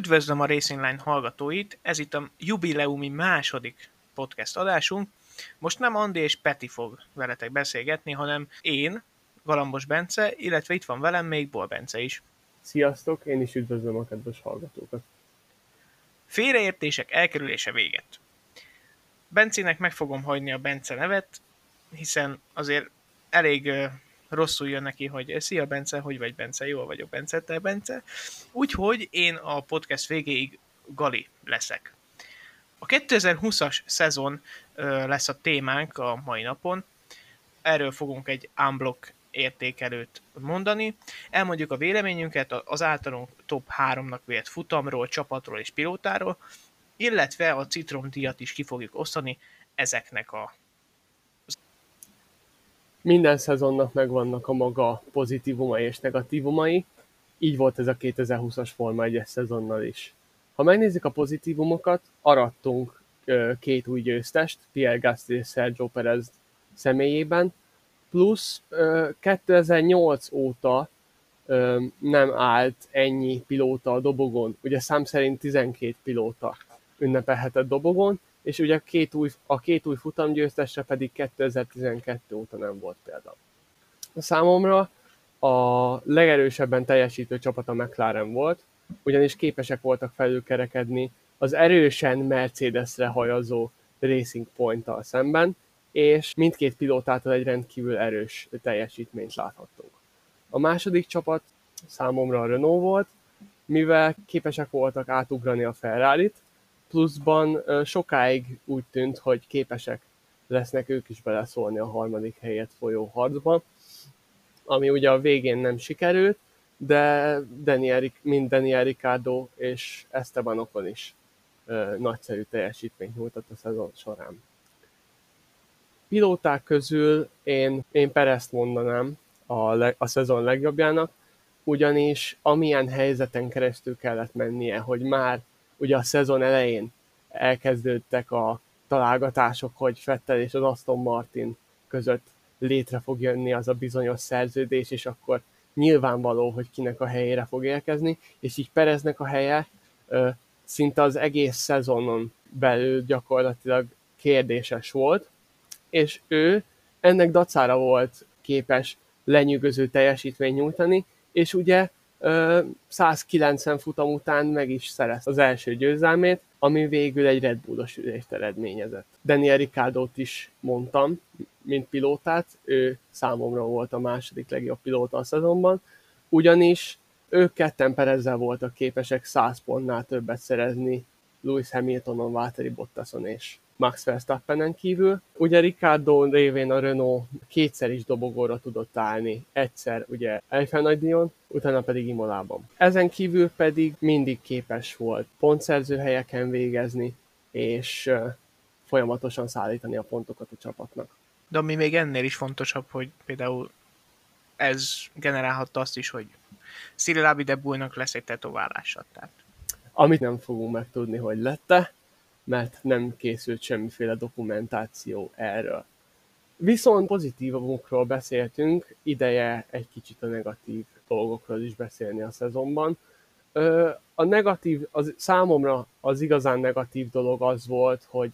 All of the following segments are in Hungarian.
Üdvözlöm a Racing Line hallgatóit, ez itt a jubileumi második podcast adásunk. Most nem Andi és Peti fog veletek beszélgetni, hanem én, Galambos Bence, illetve itt van velem még Bol Bence is. Sziasztok, én is üdvözlöm a kedves hallgatókat. Félreértések elkerülése véget. Bencének meg fogom hagyni a Bence nevet, hiszen azért elég rosszul jön neki, hogy szia Bence, hogy vagy Bence, jól vagyok Bence, te Bence. Úgyhogy én a podcast végéig Gali leszek. A 2020-as szezon lesz a témánk a mai napon. Erről fogunk egy unblock értékelőt mondani. Elmondjuk a véleményünket az általunk top 3-nak vélt futamról, csapatról és pilótáról, illetve a citromdíjat is ki fogjuk osztani ezeknek a minden szezonnak megvannak a maga pozitívumai és negatívumai, így volt ez a 2020-as Forma 1 szezonnal is. Ha megnézzük a pozitívumokat, arattunk két új győztest, Pierre Gasly és Sergio Perez személyében, plusz 2008 óta nem állt ennyi pilóta a dobogon. Ugye szám szerint 12 pilóta ünnepelhetett dobogon, és ugye a két új, a két új futamgyőztesre pedig 2012 óta nem volt példa. Számomra a legerősebben teljesítő csapat a McLaren volt, ugyanis képesek voltak felülkerekedni az erősen Mercedesre hajazó Racing Point-tal szemben, és mindkét pilótától egy rendkívül erős teljesítményt láthattunk. A második csapat számomra a Renault volt, mivel képesek voltak átugrani a Ferrari-t, pluszban sokáig úgy tűnt, hogy képesek lesznek ők is beleszólni a harmadik helyet folyó harcba, ami ugye a végén nem sikerült, de Daniel, mind Daniel Ricardo és Esteban Ocon is ö, nagyszerű teljesítményt nyújtott a szezon során. Pilóták közül én, én Perezt mondanám a, le, a szezon legjobbjának, ugyanis amilyen helyzeten keresztül kellett mennie, hogy már ugye a szezon elején elkezdődtek a találgatások, hogy Fettel és az Aston Martin között létre fog jönni az a bizonyos szerződés, és akkor nyilvánvaló, hogy kinek a helyére fog érkezni, és így Pereznek a helye ö, szinte az egész szezonon belül gyakorlatilag kérdéses volt, és ő ennek dacára volt képes lenyűgöző teljesítményt nyújtani, és ugye 190 futam után meg is szerez az első győzelmét, ami végül egy Red Bullos ülést eredményezett. Daniel ricciardo is mondtam, mint pilótát, ő számomra volt a második legjobb pilóta a szezonban, ugyanis ők ketten Perezzel voltak képesek 100 pontnál többet szerezni Lewis Hamiltonon, Valtteri Bottason és Max Verstappenen kívül. Ugye Ricardo révén a Renault kétszer is dobogóra tudott állni, egyszer ugye Eiffel Nagydíjon, utána pedig Imolában. Ezen kívül pedig mindig képes volt pontszerző helyeken végezni, és folyamatosan szállítani a pontokat a csapatnak. De ami még ennél is fontosabb, hogy például ez generálhatta azt is, hogy Cyril Abiteboulnak lesz egy tetoválása. Tehát. Amit nem fogunk megtudni, hogy lette, mert nem készült semmiféle dokumentáció erről. Viszont pozitívumokról beszéltünk, ideje egy kicsit a negatív dolgokról is beszélni a szezonban. A negatív, az, számomra az igazán negatív dolog az volt, hogy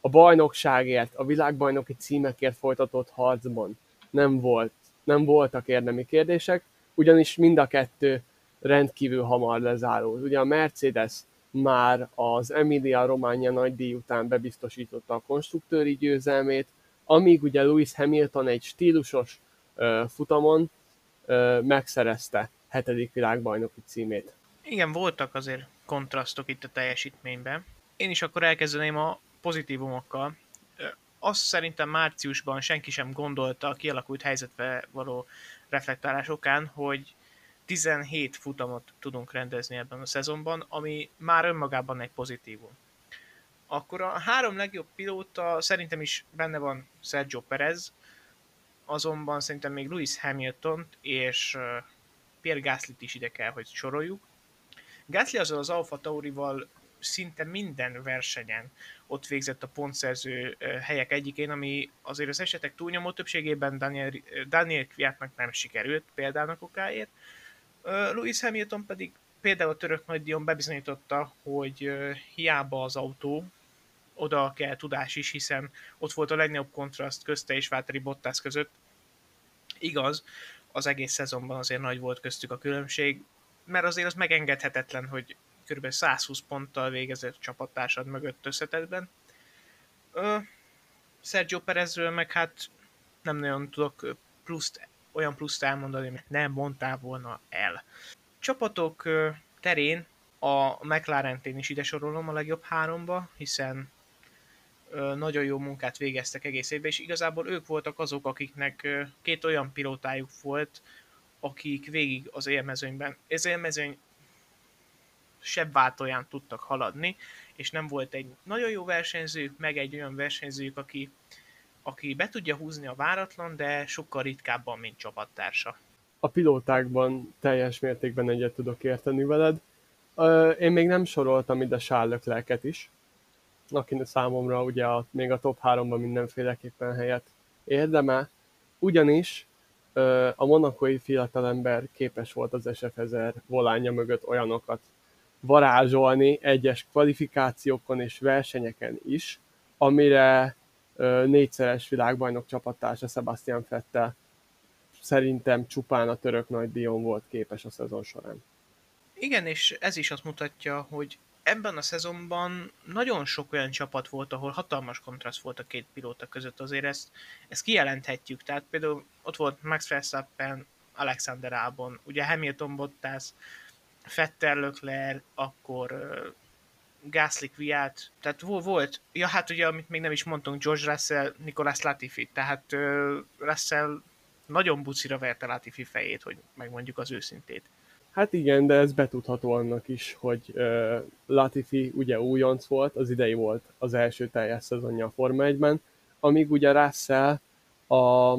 a bajnokságért, a világbajnoki címekért folytatott harcban nem, volt, nem voltak érdemi kérdések, ugyanis mind a kettő rendkívül hamar lezárult. Ugye a Mercedes már az Emilia Romagna nagydíj után bebiztosította a konstruktőri győzelmét, amíg ugye Lewis Hamilton egy stílusos uh, futamon uh, megszerezte hetedik világbajnoki címét. Igen, voltak azért kontrasztok itt a teljesítményben. Én is akkor elkezdeném a pozitívumokkal. Azt szerintem márciusban senki sem gondolta a kialakult helyzetbe való reflektálás okán, hogy 17 futamot tudunk rendezni ebben a szezonban, ami már önmagában egy pozitívum. Akkor a három legjobb pilóta szerintem is benne van Sergio Perez, azonban szerintem még Lewis Hamilton és Pierre gasly is ide kell, hogy soroljuk. Gasly azzal az Alfa Taurival szinte minden versenyen ott végzett a pontszerző helyek egyikén, ami azért az esetek túlnyomó többségében Daniel, Daniel Kviatnak nem sikerült példának okáért, Lewis Hamilton pedig például a török nagydíjon bebizonyította, hogy hiába az autó, oda kell tudás is, hiszen ott volt a legnagyobb kontraszt közte és Válteri Bottas között. Igaz, az egész szezonban azért nagy volt köztük a különbség, mert azért az megengedhetetlen, hogy kb. 120 ponttal végezett csapattársad mögött összetetben. Sergio Perezről meg hát nem nagyon tudok pluszt, olyan pluszt elmondani, mert nem mondtál volna el. Csapatok terén a McLaren-t én is ide sorolom a legjobb háromba, hiszen nagyon jó munkát végeztek egész évben, és igazából ők voltak azok, akiknek két olyan pilótájuk volt, akik végig az élmezőnyben, ez élmezőny sebb váltóján tudtak haladni, és nem volt egy nagyon jó versenyzők, meg egy olyan versenyzők, aki, aki be tudja húzni a váratlan, de sokkal ritkábban, mint csapattársa. A pilótákban teljes mértékben egyet tudok érteni veled. Én még nem soroltam ide Sárlöklelket is, aki számomra ugye a, még a top 3-ban mindenféleképpen helyet érdemel, ugyanis a monakói fiatalember képes volt az SF1000 volánja mögött olyanokat varázsolni egyes kvalifikációkon és versenyeken is, amire négyszeres világbajnok csapattársa Sebastian Vettel szerintem csupán a török nagy Dion volt képes a szezon során. Igen, és ez is azt mutatja, hogy ebben a szezonban nagyon sok olyan csapat volt, ahol hatalmas kontraszt volt a két pilóta között, azért ezt, ezt kijelenthetjük. Tehát például ott volt Max Verstappen, Alexander Albon, ugye Hamilton Bottas, Fetter Leclerc, akkor Gasly Kviat, tehát volt, ja hát ugye, amit még nem is mondtunk, George Russell, Nicolas Latifi, tehát Russell nagyon bucira verte Latifi fejét, hogy megmondjuk az őszintét. Hát igen, de ez betudható annak is, hogy uh, Latifi ugye újonc volt, az idei volt az első teljes szezonja a Forma 1-ben, amíg ugye Russell a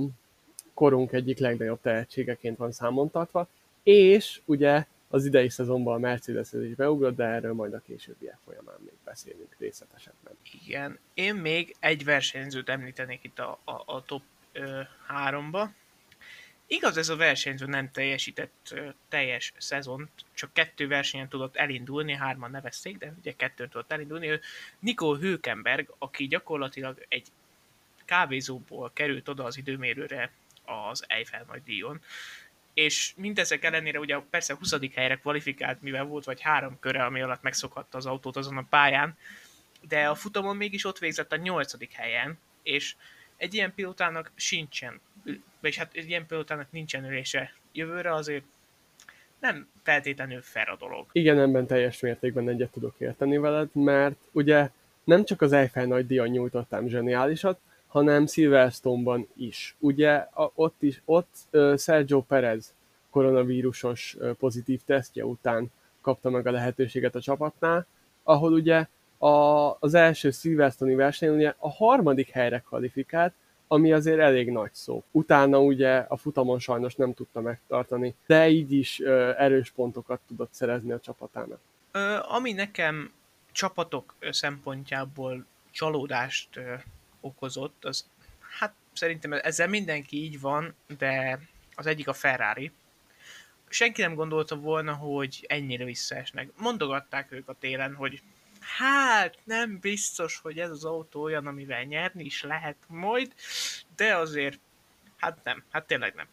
korunk egyik legnagyobb tehetségeként van számon tartva, és ugye az idei szezonban a mercedes is beugrott, de erről majd a későbbiek folyamán még beszélünk részletesebben. Igen, én még egy versenyzőt említenék itt a, a, a top 3-ba, Igaz, ez a versenyző nem teljesített teljes szezont, csak kettő versenyen tudott elindulni, hárman nevezték, de ugye kettőn tudott elindulni. Ő Nico Hülkenberg, aki gyakorlatilag egy kávézóból került oda az időmérőre az Eiffel nagy díjon, és mindezek ellenére ugye persze 20. helyre kvalifikált, mivel volt vagy három köre, ami alatt megszokhatta az autót azon a pályán, de a futamon mégis ott végzett a 8. helyen, és egy ilyen pilótának sincsen és hát egy ilyen pilótának nincsen ülése jövőre, azért nem feltétlenül fel a dolog. Igen, ebben teljes mértékben egyet tudok érteni veled, mert ugye nem csak az Eiffel nagy díjon nyújtottam zseniálisat, hanem Silverstone-ban is. Ugye ott is, ott Sergio Perez koronavírusos pozitív tesztje után kapta meg a lehetőséget a csapatnál, ahol ugye a, az első Silverstone-i versenyen ugye a harmadik helyre kvalifikált, ami azért elég nagy szó. Utána ugye a futamon sajnos nem tudta megtartani, de így is ö, erős pontokat tudott szerezni a csapatának. Ö, ami nekem csapatok szempontjából csalódást ö, okozott, az hát szerintem ezzel mindenki így van, de az egyik a Ferrari. Senki nem gondolta volna, hogy ennyire visszaesnek. Mondogatták ők a télen, hogy hát nem biztos, hogy ez az autó olyan, amivel nyerni is lehet majd, de azért, hát nem, hát tényleg nem.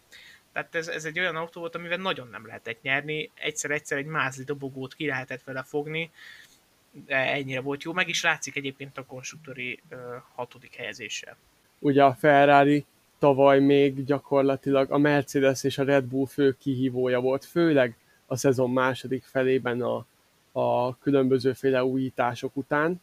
Tehát ez, ez egy olyan autó volt, amivel nagyon nem lehetett nyerni, egyszer-egyszer egy mázli dobogót ki lehetett vele fogni, ennyire volt jó, meg is látszik egyébként a konstruktúri uh, hatodik helyezéssel. Ugye a Ferrari tavaly még gyakorlatilag a Mercedes és a Red Bull fő kihívója volt, főleg a szezon második felében a a különbözőféle újítások után,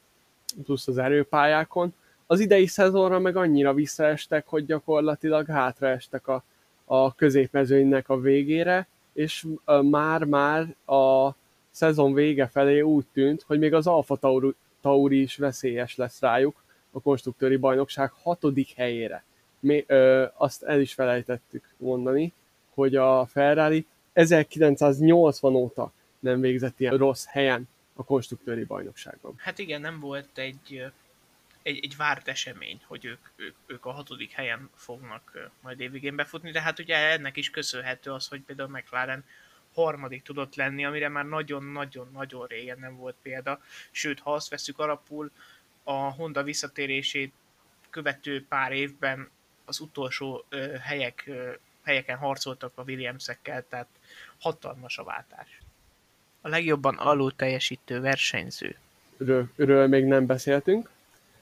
plusz az erőpályákon. Az idei szezonra meg annyira visszaestek, hogy gyakorlatilag hátraestek a, a középmezőnynek a végére, és már-már a szezon vége felé úgy tűnt, hogy még az Alfa Tauri, Tauri is veszélyes lesz rájuk a konstruktőri bajnokság hatodik helyére. Mi, ö, azt el is felejtettük mondani, hogy a Ferrari 1980 óta nem végzett ilyen rossz helyen a konstruktőri bajnokságban. Hát igen, nem volt egy, egy, egy várt esemény, hogy ők, ők, ők a hatodik helyen fognak majd évvégén befutni, de hát ugye ennek is köszönhető az, hogy például McLaren harmadik tudott lenni, amire már nagyon-nagyon-nagyon régen nem volt példa. Sőt, ha azt veszük alapul, a Honda visszatérését követő pár évben az utolsó ö, helyek, ö, helyeken harcoltak a Williamsekkel, tehát hatalmas a váltás. A legjobban alul teljesítő versenyző. Ről, ről még nem beszéltünk.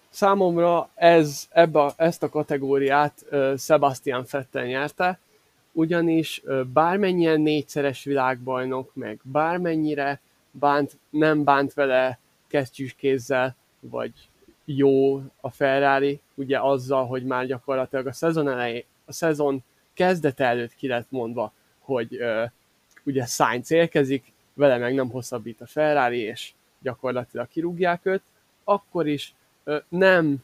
Számomra ez, ebbe, ezt a kategóriát Sebastian Vettel nyerte, ugyanis bármennyien négyszeres világbajnok, meg bármennyire bánt, nem bánt vele kesztyűs kézzel, vagy jó a Ferrari, ugye azzal, hogy már gyakorlatilag a szezon elején, a szezon kezdete előtt ki lett mondva, hogy uh, ugye Sainz érkezik, vele meg nem hosszabbít a Ferrari, és gyakorlatilag kirúgják őt, akkor is uh, nem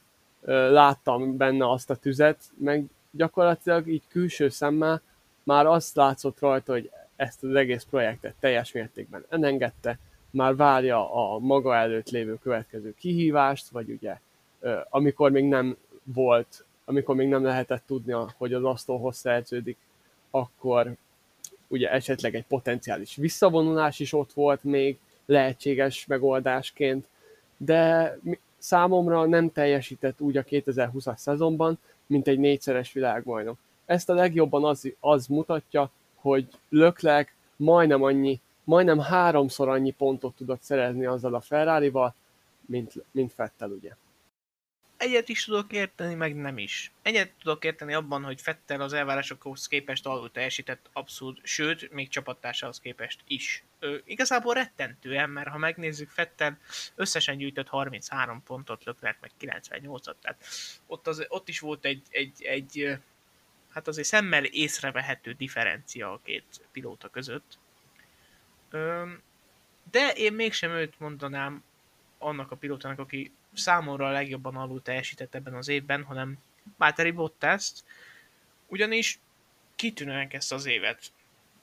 uh, láttam benne azt a tüzet, meg gyakorlatilag így külső szemmel már azt látszott rajta, hogy ezt az egész projektet teljes mértékben elengedte, már várja a maga előtt lévő következő kihívást, vagy ugye amikor még nem volt, amikor még nem lehetett tudni, hogy az asztalhoz szerződik, akkor ugye esetleg egy potenciális visszavonulás is ott volt még lehetséges megoldásként, de számomra nem teljesített úgy a 2020-as szezonban, mint egy négyszeres világbajnok. Ezt a legjobban az, az mutatja, hogy Löklek majdnem annyi, majdnem háromszor annyi pontot tudott szerezni azzal a Ferrari-val, mint, mint Fettel ugye egyet is tudok érteni, meg nem is. Egyet tudok érteni abban, hogy Fettel az elvárásokhoz képest alul teljesített abszolút, sőt, még csapattársához képest is. Ö, igazából rettentően, mert ha megnézzük, Fettel összesen gyűjtött 33 pontot, Lökler meg 98-at, tehát ott, az, ott is volt egy, egy, egy, hát azért szemmel észrevehető differencia a két pilóta között. De én mégsem őt mondanám annak a pilótának, aki számomra a legjobban alul teljesített ebben az évben, hanem Valtteri bottas ugyanis kitűnően kezdte az évet.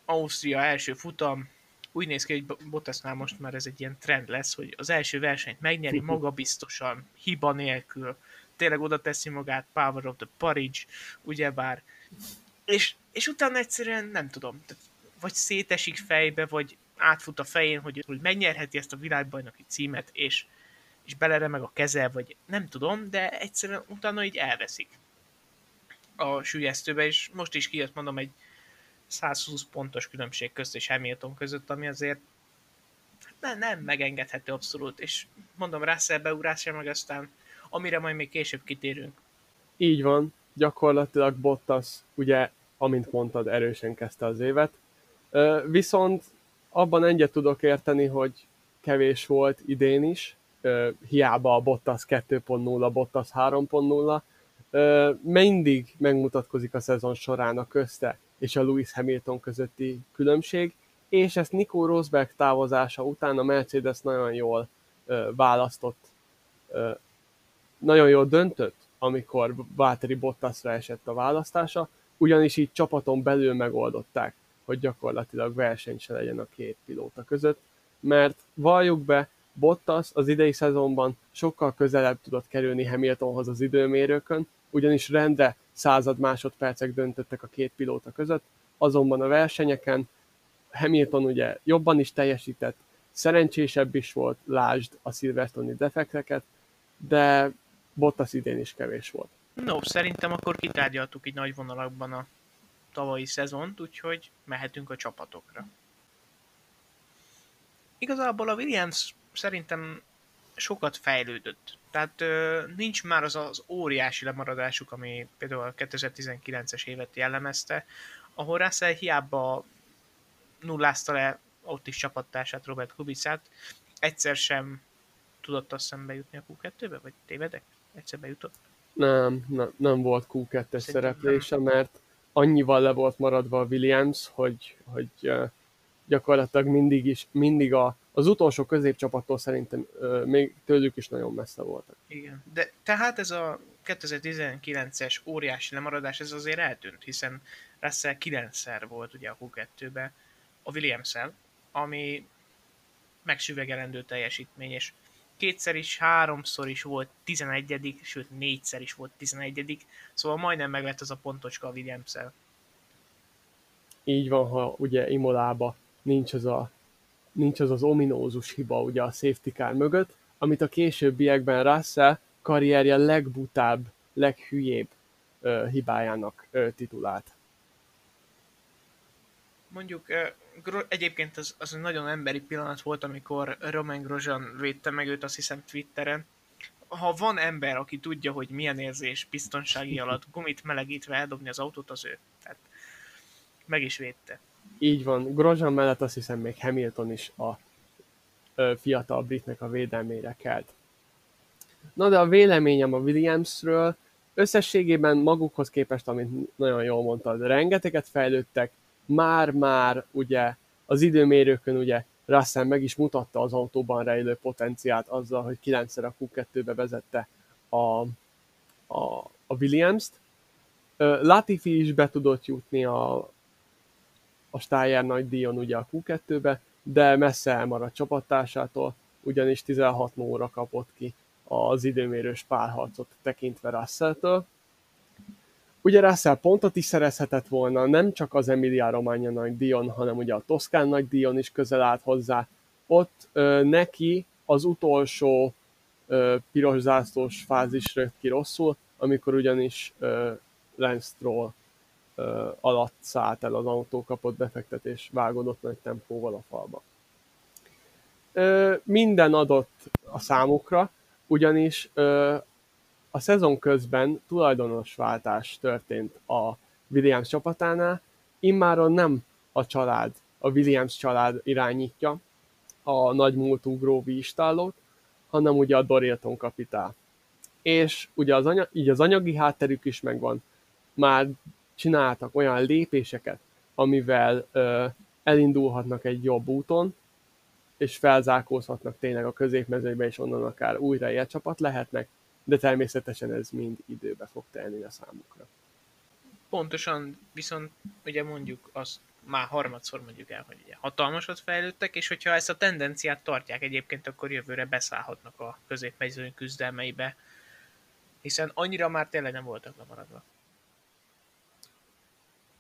Ausztria első futam, úgy néz ki, hogy Bottasnál most már ez egy ilyen trend lesz, hogy az első versenyt megnyeri magabiztosan, hiba nélkül, tényleg oda teszi magát, Power of the Parage, ugyebár, és, és utána egyszerűen nem tudom, vagy szétesik fejbe, vagy átfut a fején, hogy, hogy megnyerheti ezt a világbajnoki címet, és és beleremeg a keze, vagy nem tudom, de egyszerűen utána így elveszik a sülyeztőbe, és most is kijött mondom egy 120 pontos különbség közt és Hamilton között, ami azért nem, nem megengedhető abszolút, és mondom, Russell beugrása meg aztán, amire majd még később kitérünk. Így van, gyakorlatilag Bottas, ugye, amint mondtad, erősen kezdte az évet, viszont abban egyet tudok érteni, hogy kevés volt idén is, hiába a Bottas 2.0, Bottas 3.0, mindig megmutatkozik a szezon során a közte és a Lewis Hamilton közötti különbség, és ezt Nico Rosberg távozása után a Mercedes nagyon jól választott, nagyon jól döntött, amikor Valtteri Bottasra esett a választása, ugyanis így csapaton belül megoldották, hogy gyakorlatilag verseny se legyen a két pilóta között, mert valljuk be, Bottas az idei szezonban sokkal közelebb tudott kerülni Hamiltonhoz az időmérőkön, ugyanis rendre század másodpercek döntöttek a két pilóta között, azonban a versenyeken Hamilton ugye jobban is teljesített, szerencsésebb is volt, lásd a Silverstone-i defekteket, de Bottas idén is kevés volt. No, szerintem akkor kitárgyaltuk így nagy vonalakban a tavalyi szezont, úgyhogy mehetünk a csapatokra. Igazából a Williams szerintem sokat fejlődött. Tehát ö, nincs már az az óriási lemaradásuk, ami például a 2019-es évet jellemezte, ahol Russell hiába nullázta le ott is csapattársát, Robert Kubicát, egyszer sem tudott azt szembe jutni a Q2-be, vagy tévedek? Egyszer bejutott? Nem, nem, nem volt Q2-es szereplése, mert annyival le volt maradva a Williams, hogy, hogy gyakorlatilag mindig is, mindig a az utolsó középcsapattól szerintem még tőlük is nagyon messze voltak. Igen, de tehát ez a 2019-es óriási lemaradás, ez azért eltűnt, hiszen Russell 9-szer volt ugye a Q2-be a williams ami megsüvegelendő teljesítmény, és kétszer is, háromszor is volt 11 sőt négyszer is volt 11 szóval majdnem meg lett az a pontocska a williams -el. Így van, ha ugye Imolába nincs az a, nincs az, az ominózus hiba ugye a safety car mögött, amit a későbbiekben Russell karrierje legbutább, leghülyébb ö, hibájának ö, titulált. Mondjuk egyébként az, az egy nagyon emberi pillanat volt, amikor Roman Grosjean védte meg őt, azt hiszem Twitteren. Ha van ember, aki tudja, hogy milyen érzés biztonsági alatt gumit melegítve eldobni az autót, az ő. Tehát meg is védte. Így van. Grosjean mellett azt hiszem még Hamilton is a fiatal britnek a védelmére kelt. Na de a véleményem a Williamsről, összességében magukhoz képest, amit nagyon jól mondtad, rengeteget fejlődtek, már-már ugye az időmérőkön ugye Russell meg is mutatta az autóban rejlő potenciát azzal, hogy 9-szer a Q2-be vezette a, a, a Williams-t. Latifi is be tudott jutni a, a Steyer nagy díjon ugye a Q2-be, de messze elmaradt csapattársától, ugyanis 16 nóra kapott ki az időmérős párharcot tekintve Russell-től. Ugye Russell pontot is szerezhetett volna, nem csak az Emilia Romagna nagy díjon, hanem ugye a Toszkán nagy díjon is közel állt hozzá. Ott ö, neki az utolsó ö, piros zászlós fázis rögt ki rosszul, amikor ugyanis ö, Lance Stroll ö, alatt szállt el az autó, kapott befektetés, vágódott nagy tempóval a falba. Ö, minden adott a számukra, ugyanis ö, a szezon közben tulajdonosváltás történt a Williams csapatánál, immáron nem a család, a Williams család irányítja a nagy múltú Gróvi istállót, hanem ugye a Dorilton kapitál. És ugye az anyag, így az anyagi hátterük is megvan. Már csináltak olyan lépéseket, amivel ö, elindulhatnak egy jobb úton, és felzárkózhatnak tényleg a középmezőbe, és onnan akár újra csapat lehetnek, de természetesen ez mind időbe fog telni a számukra. Pontosan, viszont ugye mondjuk azt már harmadszor mondjuk el, hogy ugye hatalmasat fejlődtek, és hogyha ezt a tendenciát tartják egyébként, akkor jövőre beszállhatnak a középmezőny küzdelmeibe, hiszen annyira már tényleg nem voltak lemaradva.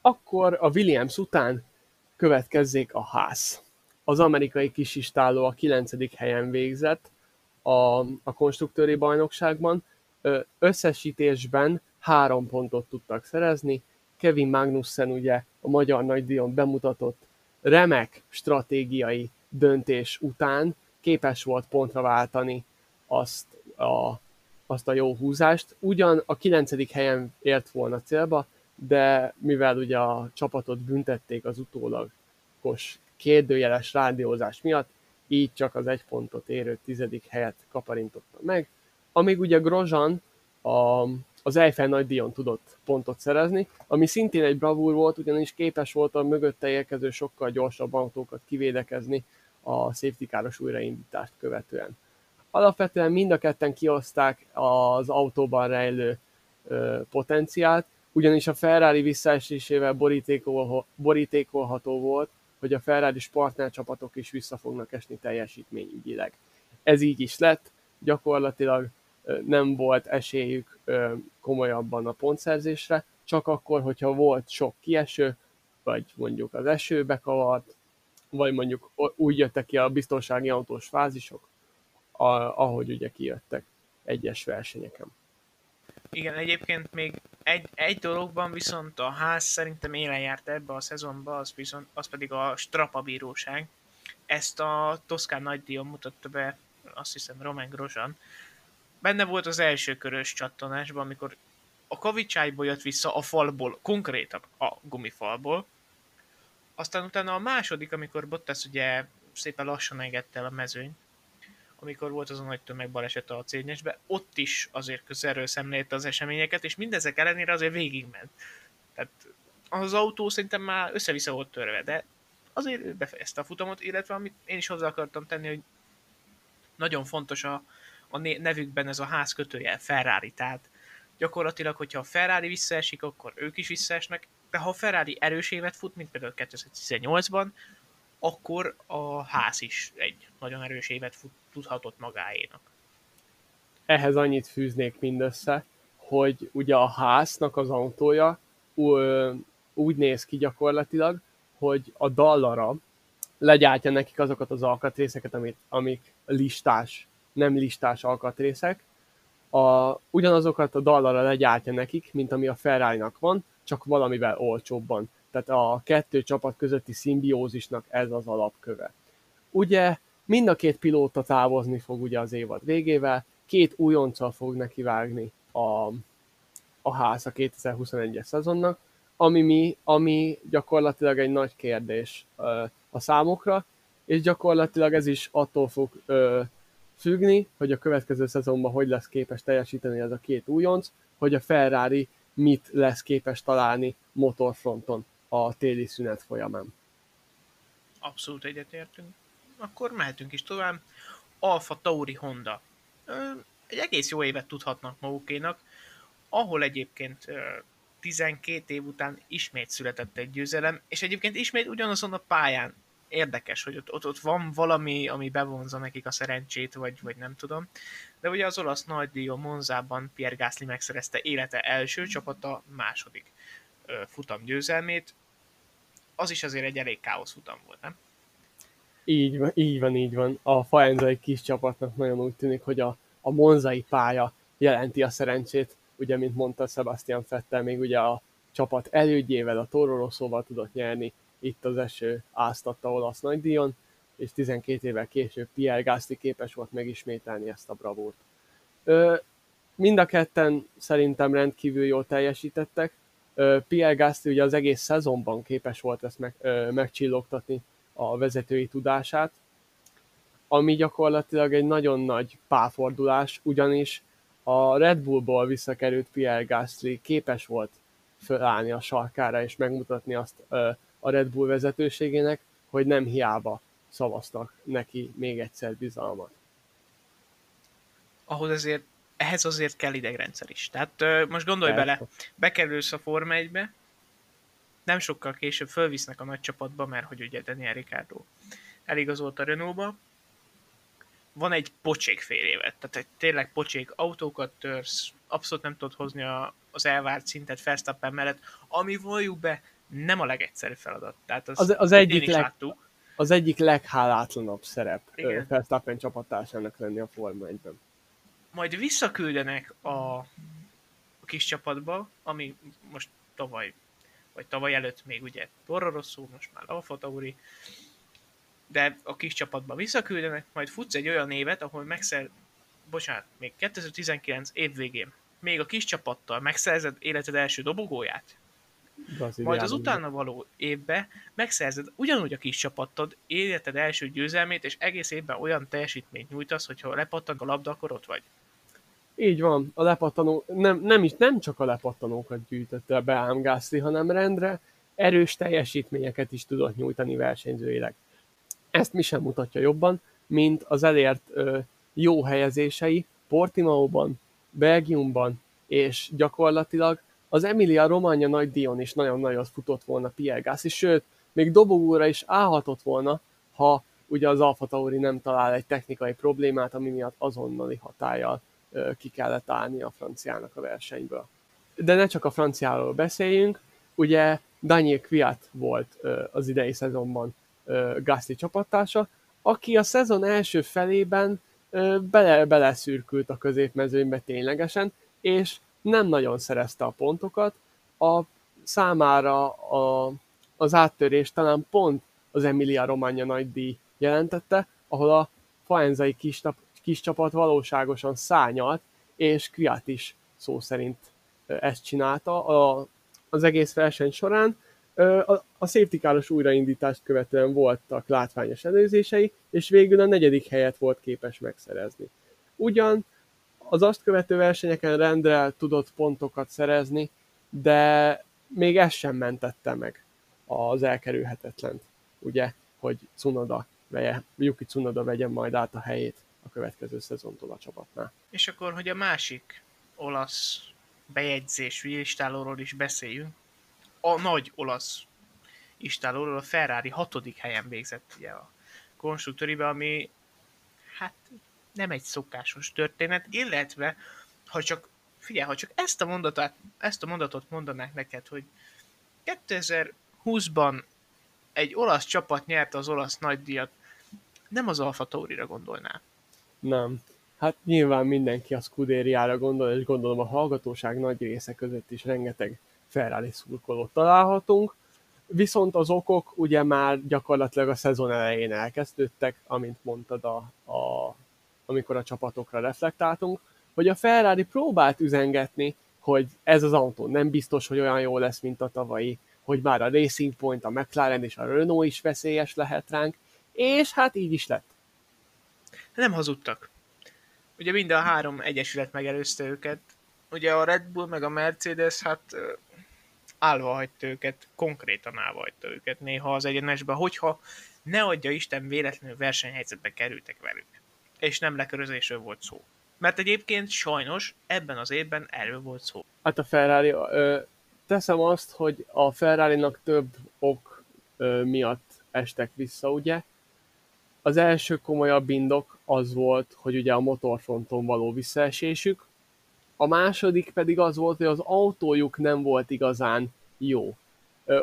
Akkor a Williams után következzék a ház. Az amerikai kisistáló a 9. helyen végzett, a, a konstruktőri bajnokságban. Összesítésben három pontot tudtak szerezni. Kevin Magnussen ugye a magyar nagydíjon bemutatott remek stratégiai döntés után képes volt pontra váltani azt a, azt a jó húzást. Ugyan a kilencedik helyen ért volna célba, de mivel ugye a csapatot büntették az utólagos kérdőjeles rádiózás miatt, így csak az egy pontot érő tizedik helyet kaparintotta meg, amíg ugye Grozan a, az Eiffel nagy díjon tudott pontot szerezni, ami szintén egy bravúr volt, ugyanis képes volt a mögötte érkező sokkal gyorsabb autókat kivédekezni a safety káros újraindítást követően. Alapvetően mind a ketten kioszták az autóban rejlő ö, potenciált, ugyanis a Ferrari visszaesésével borítékol, borítékolható volt, hogy a Ferrari partnercsapatok is vissza fognak esni teljesítményügyileg. Ez így is lett, gyakorlatilag nem volt esélyük komolyabban a pontszerzésre, csak akkor, hogyha volt sok kieső, vagy mondjuk az eső bekavart, vagy mondjuk úgy jöttek ki a biztonsági autós fázisok, ahogy ugye kijöttek egyes versenyeken. Igen, egyébként még egy, egy dologban viszont a ház szerintem élen járt ebbe a szezonba, az, viszont, az pedig a Strapa bíróság. Ezt a Toszkán nagydíjon mutatta be, azt hiszem Roman Grosjean. Benne volt az első körös csattanásban, amikor a kavicsájból jött vissza a falból, konkrétan a gumifalból. Aztán utána a második, amikor Bottas ugye szépen lassan engedte el a mezőnyt, amikor volt az a nagy tömegbaleset a cégnyesbe, ott is azért közelről szemlélte az eseményeket, és mindezek ellenére azért végigment. Tehát az autó szerintem már össze-vissza volt törve, de azért befejezte a futamot, illetve amit én is hozzá akartam tenni, hogy nagyon fontos a, a nevükben ez a ház kötőjel, Ferrari, tehát gyakorlatilag, hogyha a Ferrari visszaesik, akkor ők is visszaesnek, de ha a Ferrari erős évet fut, mint például 2018-ban, akkor a ház is egy nagyon erős évet fut, tudhatott magáénak. Ehhez annyit fűznék mindössze, hogy ugye a háznak az autója úgy néz ki gyakorlatilag, hogy a dallara legyártja nekik azokat az alkatrészeket, amit, amik listás, nem listás alkatrészek, a, ugyanazokat a dallara legyártja nekik, mint ami a ferrari van, csak valamivel olcsóbban. Tehát a kettő csapat közötti szimbiózisnak ez az alapköve. Ugye mind a két pilóta távozni fog ugye az évad végével, két újonccal fog nekivágni a, a ház a 2021-es szezonnak, ami, mi, ami gyakorlatilag egy nagy kérdés a számokra, és gyakorlatilag ez is attól fog ö, függni, hogy a következő szezonban hogy lesz képes teljesíteni ez a két újonc, hogy a Ferrari mit lesz képes találni motorfronton a téli szünet folyamán. Abszolút egyetértünk. Akkor mehetünk is tovább. Alfa Tauri Honda. Egy egész jó évet tudhatnak magukénak, ahol egyébként 12 év után ismét született egy győzelem, és egyébként ismét ugyanazon a pályán érdekes, hogy ott, ott, ott van valami, ami bevonza nekik a szerencsét, vagy, vagy nem tudom. De ugye az olasz nagydíjon Monzában Pierre Gasly megszerezte élete első csapata második futam győzelmét. Az is azért egy elég káosz futam volt, nem? Így van, így van, így van. A Faenza egy kis csapatnak nagyon úgy tűnik, hogy a, a monzai pálya jelenti a szerencsét. Ugye, mint mondta Sebastian Fettel, még ugye a csapat elődjével, a Toro Rosszóval tudott nyerni itt az eső áztatta olasz nagydíjon, és 12 évvel később Pierre Gasly képes volt megismételni ezt a bravúrt. Ö, mind a ketten szerintem rendkívül jól teljesítettek. Pierre Gasly ugye az egész szezonban képes volt ezt meg, megcsillogtatni a vezetői tudását, ami gyakorlatilag egy nagyon nagy pálfordulás, ugyanis a Red Bullból visszakerült Pierre Gasly képes volt fölállni a sarkára és megmutatni azt a Red Bull vezetőségének, hogy nem hiába szavaztak neki még egyszer bizalmat. Ahhoz azért, ehhez azért kell idegrendszer is. Tehát most gondolj Persze. bele, bekerülsz a Forma 1-be, nem sokkal később fölvisznek a nagy csapatba, mert hogy ugye Daniel Ricciardo eligazolt a Renault-ba, van egy pocsék fél évet, tehát egy tényleg pocsék autókat törsz, abszolút nem tudod hozni a, az elvárt szintet Verstappen mellett, ami valljuk be, nem a legegyszerűbb feladat. Tehát az, az, az egyik leg, láttuk. Az egyik leghálátlanabb szerep Verstappen csapattársának lenni a Forma 1-ben. Majd visszaküldenek a, a kis csapatba, ami most tavaly, vagy tavaly előtt még ugye Toro Rosso, most már Alfa Tauri, de a kis csapatba visszaküldenek, majd futsz egy olyan évet, ahol megszer, bocsánat, még 2019 év végén, még a kis csapattal megszerzed életed első dobogóját, majd az utána való évben megszerzed ugyanúgy a kis csapattad, életed első győzelmét, és egész évben olyan teljesítményt nyújtasz, hogyha lepattan a labda, akkor ott vagy. Így van, a lepattanó, nem, nem, is, nem csak a lepattanókat gyűjtötte be ám hanem rendre erős teljesítményeket is tudott nyújtani versenyzőileg. Ezt mi sem mutatja jobban, mint az elért ö, jó helyezései Portimaóban, Belgiumban, és gyakorlatilag az Emilia Romagna nagy díjon is nagyon nagyot futott volna Pierre Gasly, sőt, még dobogóra is állhatott volna, ha ugye az Alfa Tauri nem talál egy technikai problémát, ami miatt azonnali hatállyal ki kellett állni a franciának a versenyből. De ne csak a franciáról beszéljünk, ugye Daniel Kviat volt az idei szezonban Gasly csapattársa, aki a szezon első felében bele, beleszürkült a középmezőnybe ténylegesen, és nem nagyon szerezte a pontokat. A számára a, az áttörés talán pont az Emilia Romagna nagy díj jelentette, ahol a faenzai kis, kis csapat valóságosan szányalt, és Kviat is szó szerint ezt csinálta a, az egész verseny során. A, a safety káros újraindítást követően voltak látványos előzései, és végül a negyedik helyet volt képes megszerezni. Ugyan az azt követő versenyeken rendre tudott pontokat szerezni, de még ez sem mentette meg az elkerülhetetlent, ugye, hogy Cunoda veje, Yuki Cunoda vegye majd át a helyét a következő szezontól a csapatnál. És akkor, hogy a másik olasz bejegyzés istálóról is beszéljünk, a nagy olasz istálóról a Ferrari hatodik helyen végzett ugye a konstruktőribe, ami hát nem egy szokásos történet, illetve ha csak, figyelj, ha csak ezt a mondatot, ezt a mondatot mondanák neked, hogy 2020-ban egy olasz csapat nyerte az olasz nagydíjat, nem az Alfa Taurira gondolná. Nem. Hát nyilván mindenki a Scuderiára gondol, és gondolom a hallgatóság nagy része között is rengeteg Ferrari szurkolót találhatunk. Viszont az okok ugye már gyakorlatilag a szezon elején elkezdődtek, amint mondtad, a, a, amikor a csapatokra reflektáltunk, hogy a Ferrari próbált üzengetni, hogy ez az autó nem biztos, hogy olyan jó lesz, mint a tavalyi, hogy már a Racing Point, a McLaren és a Renault is veszélyes lehet ránk, és hát így is lett. Nem hazudtak. Ugye mind a három egyesület megelőzte őket. Ugye a Red Bull meg a Mercedes, hát állva hagyta őket, konkrétan állva hagyta őket néha az egyenesbe, hogyha ne adja Isten véletlenül versenyhelyzetbe kerültek velük. És nem lekörözésről volt szó. Mert egyébként sajnos ebben az évben erről volt szó. Hát a Ferrari, ö, teszem azt, hogy a Ferrari-nak több ok ö, miatt estek vissza, ugye? Az első komolyabb indok az volt, hogy ugye a motorfronton való visszaesésük, a második pedig az volt, hogy az autójuk nem volt igazán jó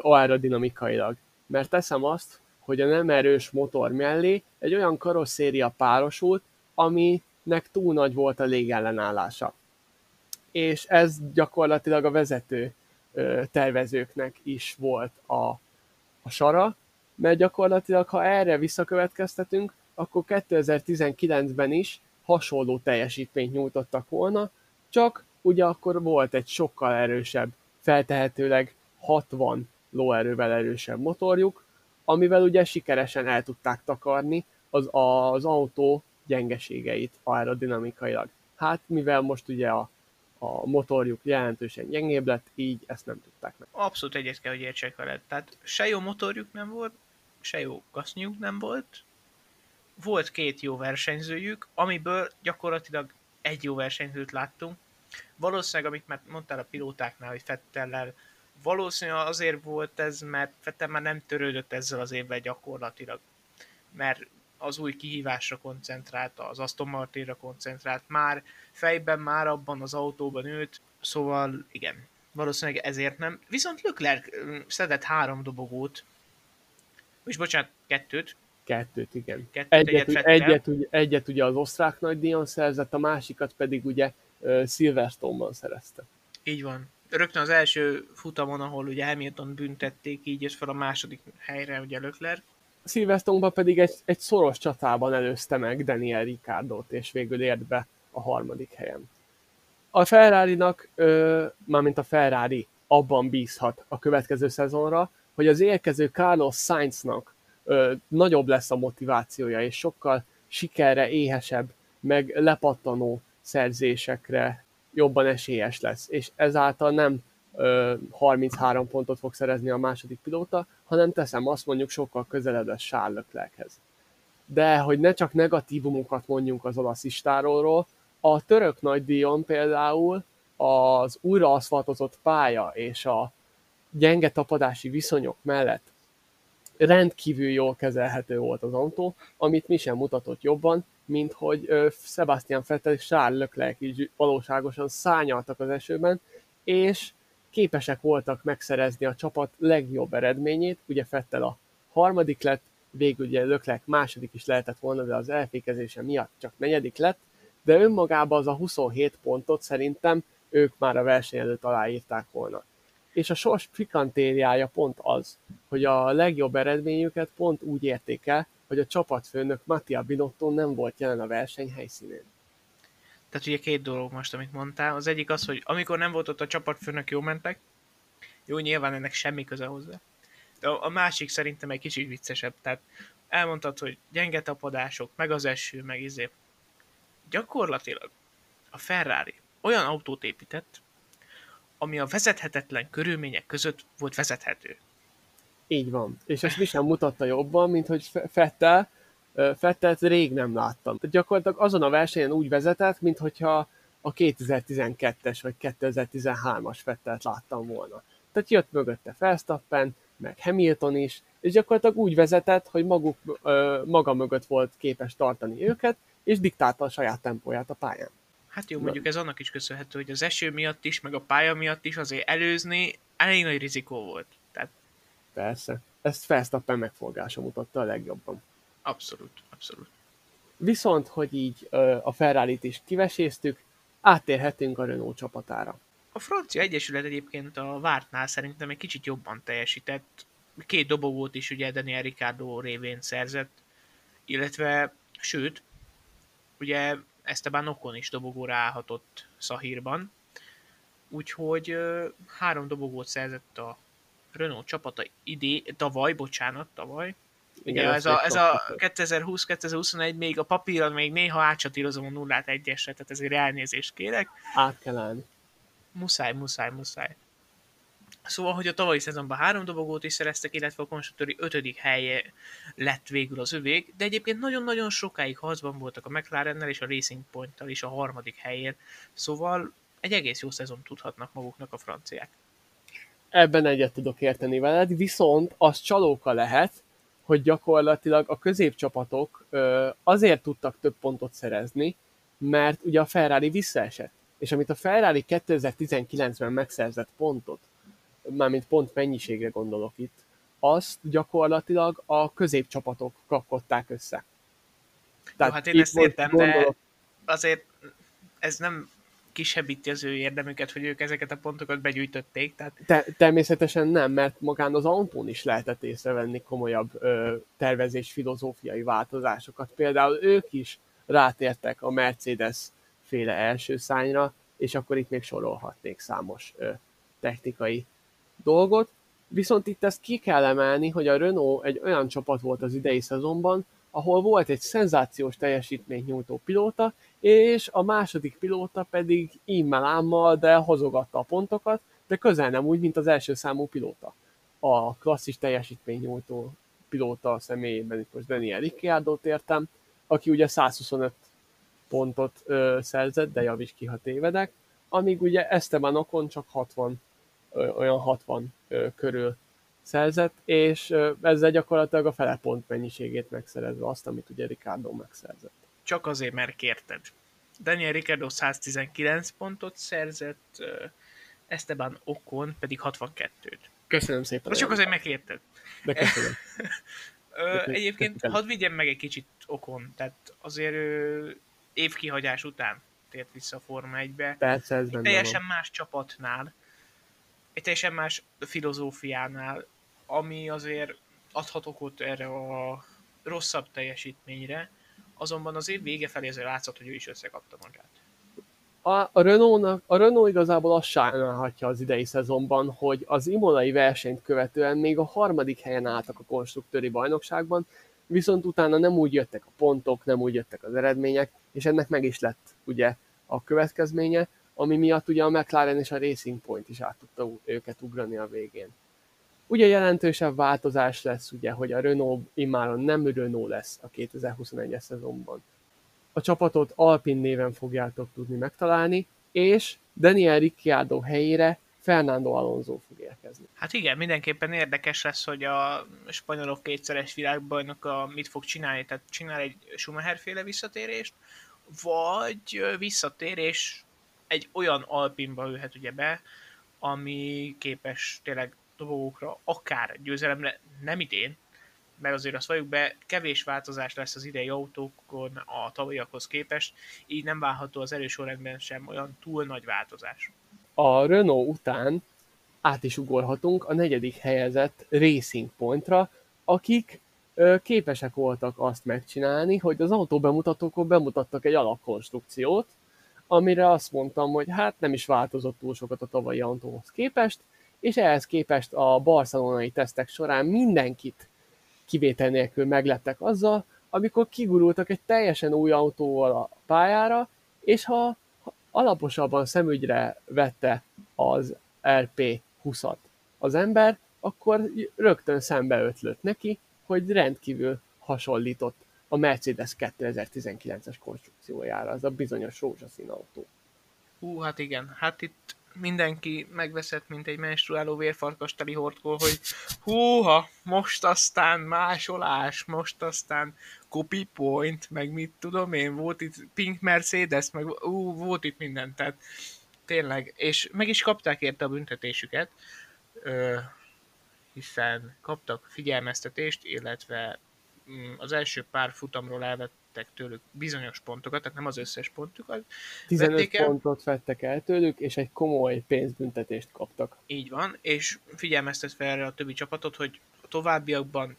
aerodinamikailag. Mert teszem azt, hogy a nem erős motor mellé egy olyan karosszéria párosult, aminek túl nagy volt a légellenállása. És ez gyakorlatilag a vezető tervezőknek is volt a, a sara, mert gyakorlatilag, ha erre visszakövetkeztetünk, akkor 2019-ben is hasonló teljesítményt nyújtottak volna, csak ugye akkor volt egy sokkal erősebb, feltehetőleg 60 lóerővel erősebb motorjuk, amivel ugye sikeresen el tudták takarni az, az autó gyengeségeit aerodinamikailag. Hát mivel most ugye a, a motorjuk jelentősen gyengébb lett, így ezt nem tudták meg. Abszolút egyet kell, hogy értsek veled. Tehát se jó motorjuk nem volt, se jó gasznyuk nem volt. Volt két jó versenyzőjük, amiből gyakorlatilag egy jó versenyzőt láttunk. Valószínűleg, amit már mondtál a pilótáknál, hogy Fettellel, valószínűleg azért volt ez, mert Fettel már nem törődött ezzel az évvel gyakorlatilag. Mert az új kihívásra koncentrált, az Aston Martinra koncentrált, már fejben, már abban az autóban ült, szóval igen, valószínűleg ezért nem. Viszont Leclerc szedett három dobogót, és bocsánat, kettőt, Kettőt, igen. Kettőt, egyet, egyet, egyet, ugye, egyet ugye az osztrák nagydíjon szerzett, a másikat pedig ugye uh, Silverstone-ban szerezte. Így van. Rögtön az első futamon, ahol ugye Hamilton büntették, így és fel a második helyre ugye Leclerc. Silverstone-ban pedig egy, egy szoros csatában előzte meg Daniel Ricciardot, és végül ért be a harmadik helyen. A Ferrari-nak, mármint a Ferrari abban bízhat a következő szezonra, hogy az érkező Carlos Sainznak ö, nagyobb lesz a motivációja, és sokkal sikerre éhesebb, meg lepattanó szerzésekre jobban esélyes lesz. És ezáltal nem ö, 33 pontot fog szerezni a második pilóta, hanem teszem azt mondjuk sokkal közelebb lesz Charles Leclerchez. De hogy ne csak negatívumokat mondjunk az olaszistáról, a török nagydíjon például az újraaszfaltozott pálya és a gyenge tapadási viszonyok mellett rendkívül jól kezelhető volt az autó, amit mi sem mutatott jobban, mint hogy Sebastian Vettel és Charles Leclerc is valóságosan szányaltak az esőben, és képesek voltak megszerezni a csapat legjobb eredményét, ugye Vettel a harmadik lett, végül ugye Leclerc második is lehetett volna, de az elfékezése miatt csak negyedik lett, de önmagában az a 27 pontot szerintem ők már a verseny előtt aláírták volna és a sors pikantériája pont az, hogy a legjobb eredményüket pont úgy érték el, hogy a csapatfőnök Mattia Binotto nem volt jelen a verseny helyszínén. Tehát ugye két dolog most, amit mondtál. Az egyik az, hogy amikor nem volt ott a csapatfőnök, jó mentek. Jó, nyilván ennek semmi köze hozzá. De a másik szerintem egy kicsit viccesebb. Tehát elmondtad, hogy gyenge tapadások, meg az eső, meg izé. Gyakorlatilag a Ferrari olyan autót épített, ami a vezethetetlen körülmények között volt vezethető. Így van. És ezt mi sem mutatta jobban, mint hogy Fettel, Fettelt rég nem láttam. Tehát gyakorlatilag azon a versenyen úgy vezetett, mint hogyha a 2012-es vagy 2013-as Fettelt láttam volna. Tehát jött mögötte Verstappen, meg Hamilton is, és gyakorlatilag úgy vezetett, hogy maguk, maga mögött volt képes tartani őket, és diktálta a saját tempóját a pályán. Hát jó, mondjuk ez annak is köszönhető, hogy az eső miatt is, meg a pálya miatt is azért előzni elég nagy rizikó volt. Tehát... Persze. ezt Verstappen megforgása mutatta a legjobban. Abszolút, abszolút. Viszont, hogy így a ferrari is kiveséztük, áttérhetünk a Renault csapatára. A francia egyesület egyébként a vártnál szerintem egy kicsit jobban teljesített. Két dobogót is ugye Daniel Ricciardo révén szerzett, illetve, sőt, ugye Esteban Ocon is dobogóra állhatott Szahírban, úgyhogy három dobogót szerzett a Renault csapata idé, tavaly, bocsánat, tavaly. Igen, Ugye ez a, ez a 2020-2021 még a papíron még néha átsatírozom a nullát egyesre, tehát ezért elnézést kérek. Át kell állni. Muszáj, muszáj, muszáj. Szóval, hogy a tavalyi szezonban három dobogót is szereztek, illetve a konstruktőri ötödik helye lett végül az övék, de egyébként nagyon-nagyon sokáig harcban voltak a McLarennel és a Racing Point-tal is a harmadik helyén, szóval egy egész jó szezon tudhatnak maguknak a franciák. Ebben egyet tudok érteni veled, viszont az csalóka lehet, hogy gyakorlatilag a középcsapatok azért tudtak több pontot szerezni, mert ugye a Ferrari visszaesett. És amit a Ferrari 2019-ben megszerzett pontot, mármint pont mennyiségre gondolok itt, azt gyakorlatilag a középcsapatok kapkodták össze. Tehát Jó, hát én ezt értem, gondolok... de azért ez nem kisebbíti az ő érdemüket, hogy ők ezeket a pontokat begyűjtötték. Tehát... Te, természetesen nem, mert magán az autón is lehetett észrevenni komolyabb ö, tervezés filozófiai változásokat. Például ők is rátértek a Mercedes féle első szányra, és akkor itt még sorolhatnék számos ö, technikai dolgot. Viszont itt ezt ki kell emelni, hogy a Renault egy olyan csapat volt az idei szezonban, ahol volt egy szenzációs teljesítményt nyújtó pilóta, és a második pilóta pedig immel ámmal, de hozogatta a pontokat, de közel nem úgy, mint az első számú pilóta. A klasszis teljesítmény nyújtó pilóta személyében itt most Daniel ricciardo értem, aki ugye 125 pontot ö, szerzett, de javíts ki, ha tévedek, amíg ugye Esteban Ocon csak 60, ö, olyan 60 ö, körül szerzett, és ezzel gyakorlatilag a fele pont mennyiségét megszerezve azt, amit ugye Ricardo megszerzett. Csak azért, mert kérted. Daniel Ricardo 119 pontot szerzett, Esteban Ocon pedig 62-t. Köszönöm szépen. csak azért megkérted. De köszönöm. Egyébként hadd vigyem meg egy kicsit Okon, tehát azért évkihagyás után tért vissza a Forma 1-be. Persze, ez teljesen van. más csapatnál, egy teljesen más filozófiánál, ami azért adhat okot erre a rosszabb teljesítményre, azonban az év vége felé azért látszott, hogy ő is összekapta magát. A, a, Renault, a Renault igazából azt sajnálhatja az idei szezonban, hogy az imolai versenyt követően még a harmadik helyen álltak a konstruktőri bajnokságban, viszont utána nem úgy jöttek a pontok, nem úgy jöttek az eredmények, és ennek meg is lett ugye a következménye, ami miatt ugye a McLaren és a Racing Point is át tudta őket ugrani a végén. Ugye jelentősebb változás lesz, ugye, hogy a Renault immáron nem Renault lesz a 2021-es szezonban. A csapatot Alpin néven fogjátok tudni megtalálni, és Daniel Ricciardo helyére Fernando Alonso fog érkezni. Hát igen, mindenképpen érdekes lesz, hogy a spanyolok kétszeres világbajnoka mit fog csinálni, tehát csinál egy Schumacher féle visszatérést, vagy visszatér és egy olyan Alpinba ülhet ugye be, ami képes tényleg dobogókra, akár győzelemre, nem idén, mert azért azt valljuk be, kevés változás lesz az idei autókon a tavalyiakhoz képest, így nem várható az erős sorrendben sem olyan túl nagy változás. A Renault után át is ugorhatunk a negyedik helyezett Racing Pointra, akik képesek voltak azt megcsinálni, hogy az autó bemutatókon bemutattak egy alapkonstrukciót, amire azt mondtam, hogy hát nem is változott túl sokat a tavalyi autóhoz képest, és ehhez képest a barcelonai tesztek során mindenkit kivétel nélkül meglettek azzal, amikor kigurultak egy teljesen új autóval a pályára, és ha alaposabban szemügyre vette az RP20-at az ember, akkor rögtön szembe ötlött neki, hogy rendkívül hasonlított a Mercedes 2019-es konstrukciójára, az a bizonyos rózsaszín autó. Hú, hát igen, hát itt mindenki megveszett, mint egy menstruáló vérfarkasteli hordkó, hogy húha, most aztán másolás, most aztán copy point, meg mit tudom én, volt itt Pink Mercedes, meg ú, volt itt minden, tehát tényleg, és meg is kapták érte a büntetésüket, ö, hiszen kaptak figyelmeztetést, illetve az első pár futamról elvettek tőlük bizonyos pontokat, tehát nem az összes pontukat. 15 vették el. pontot vettek el tőlük, és egy komoly pénzbüntetést kaptak. Így van, és figyelmeztetve erre a többi csapatot, hogy a továbbiakban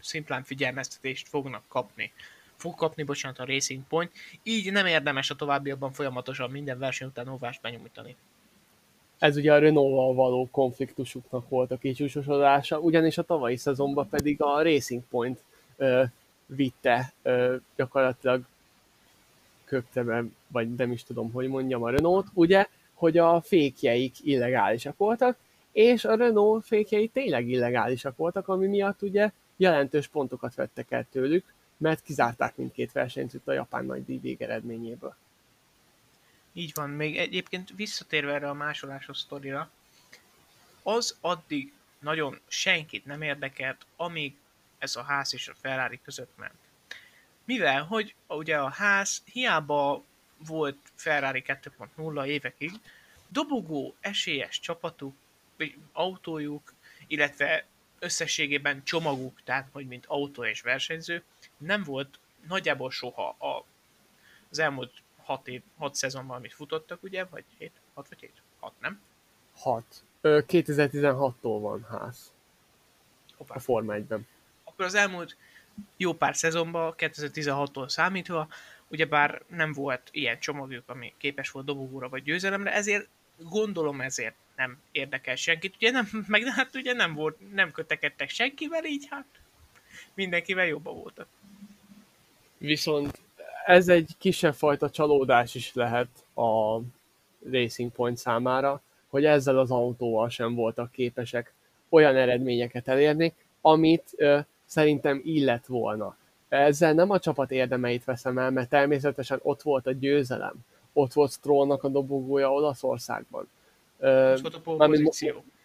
szimplán figyelmeztetést fognak kapni. Fog kapni, bocsánat, a Racing Point, így nem érdemes a továbbiakban folyamatosan minden verseny után óvást benyújtani. Ez ugye a Renault-val való konfliktusuknak volt a kicsúcsosodása, ugyanis a tavalyi szezonban pedig a Racing Point ö, vitte ö, gyakorlatilag köpte be, vagy nem is tudom, hogy mondjam, a Renault, ugye, hogy a fékjeik illegálisak voltak, és a Renault fékjei tényleg illegálisak voltak, ami miatt ugye jelentős pontokat vettek el tőlük, mert kizárták mindkét versenyt a japán nagy díj végeredményéből. Így van, még egyébként visszatérve erre a másolásos sztorira, az addig nagyon senkit nem érdekelt, amíg ez a ház és a Ferrari között ment. Mivel, hogy ugye a ház hiába volt Ferrari 2.0 évekig, dobogó esélyes csapatuk, vagy autójuk, illetve összességében csomaguk, tehát hogy mint autó és versenyző, nem volt nagyjából soha a, az elmúlt 6 év, 6 szezonban, amit futottak, ugye, vagy 7, 6 vagy 7? 6, nem? 6. 2016-tól van ház Hoppá. a Forma 1-ben. Akkor az elmúlt jó pár szezonban, 2016-tól számítva, ugyebár nem volt ilyen csomagjuk, ami képes volt dobogóra vagy győzelemre, ezért gondolom ezért nem érdekel senkit. Ugye nem, meg hát ugye nem volt, nem kötekedtek senkivel, így hát mindenkivel jobban voltak. Viszont ez egy kisebb fajta csalódás is lehet a Racing Point számára, hogy ezzel az autóval sem voltak képesek olyan eredményeket elérni, amit szerintem illett volna. Ezzel nem a csapat érdemeit veszem el, mert természetesen ott volt a győzelem. Ott volt Strollnak a dobogója Olaszországban. Ez volt a.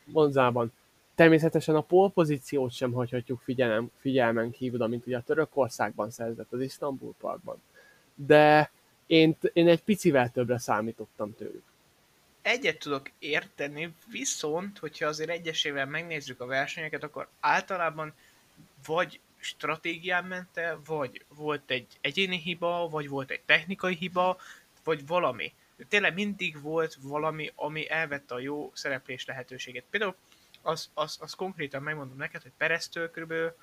Monzában. Természetesen a pole pozíciót sem hagyhatjuk figyelem, figyelmen kívül, amit ugye a Törökországban szerzett az Istanbul Parkban. De én, én egy picivel többre számítottam tőlük. Egyet tudok érteni, viszont, hogyha azért egyesével megnézzük a versenyeket, akkor általában vagy stratégián ment el, vagy volt egy egyéni hiba, vagy volt egy technikai hiba, vagy valami. Tényleg mindig volt valami, ami elvette a jó szereplés lehetőséget. Például az, az, az konkrétan megmondom neked, hogy Pereztől körülbelül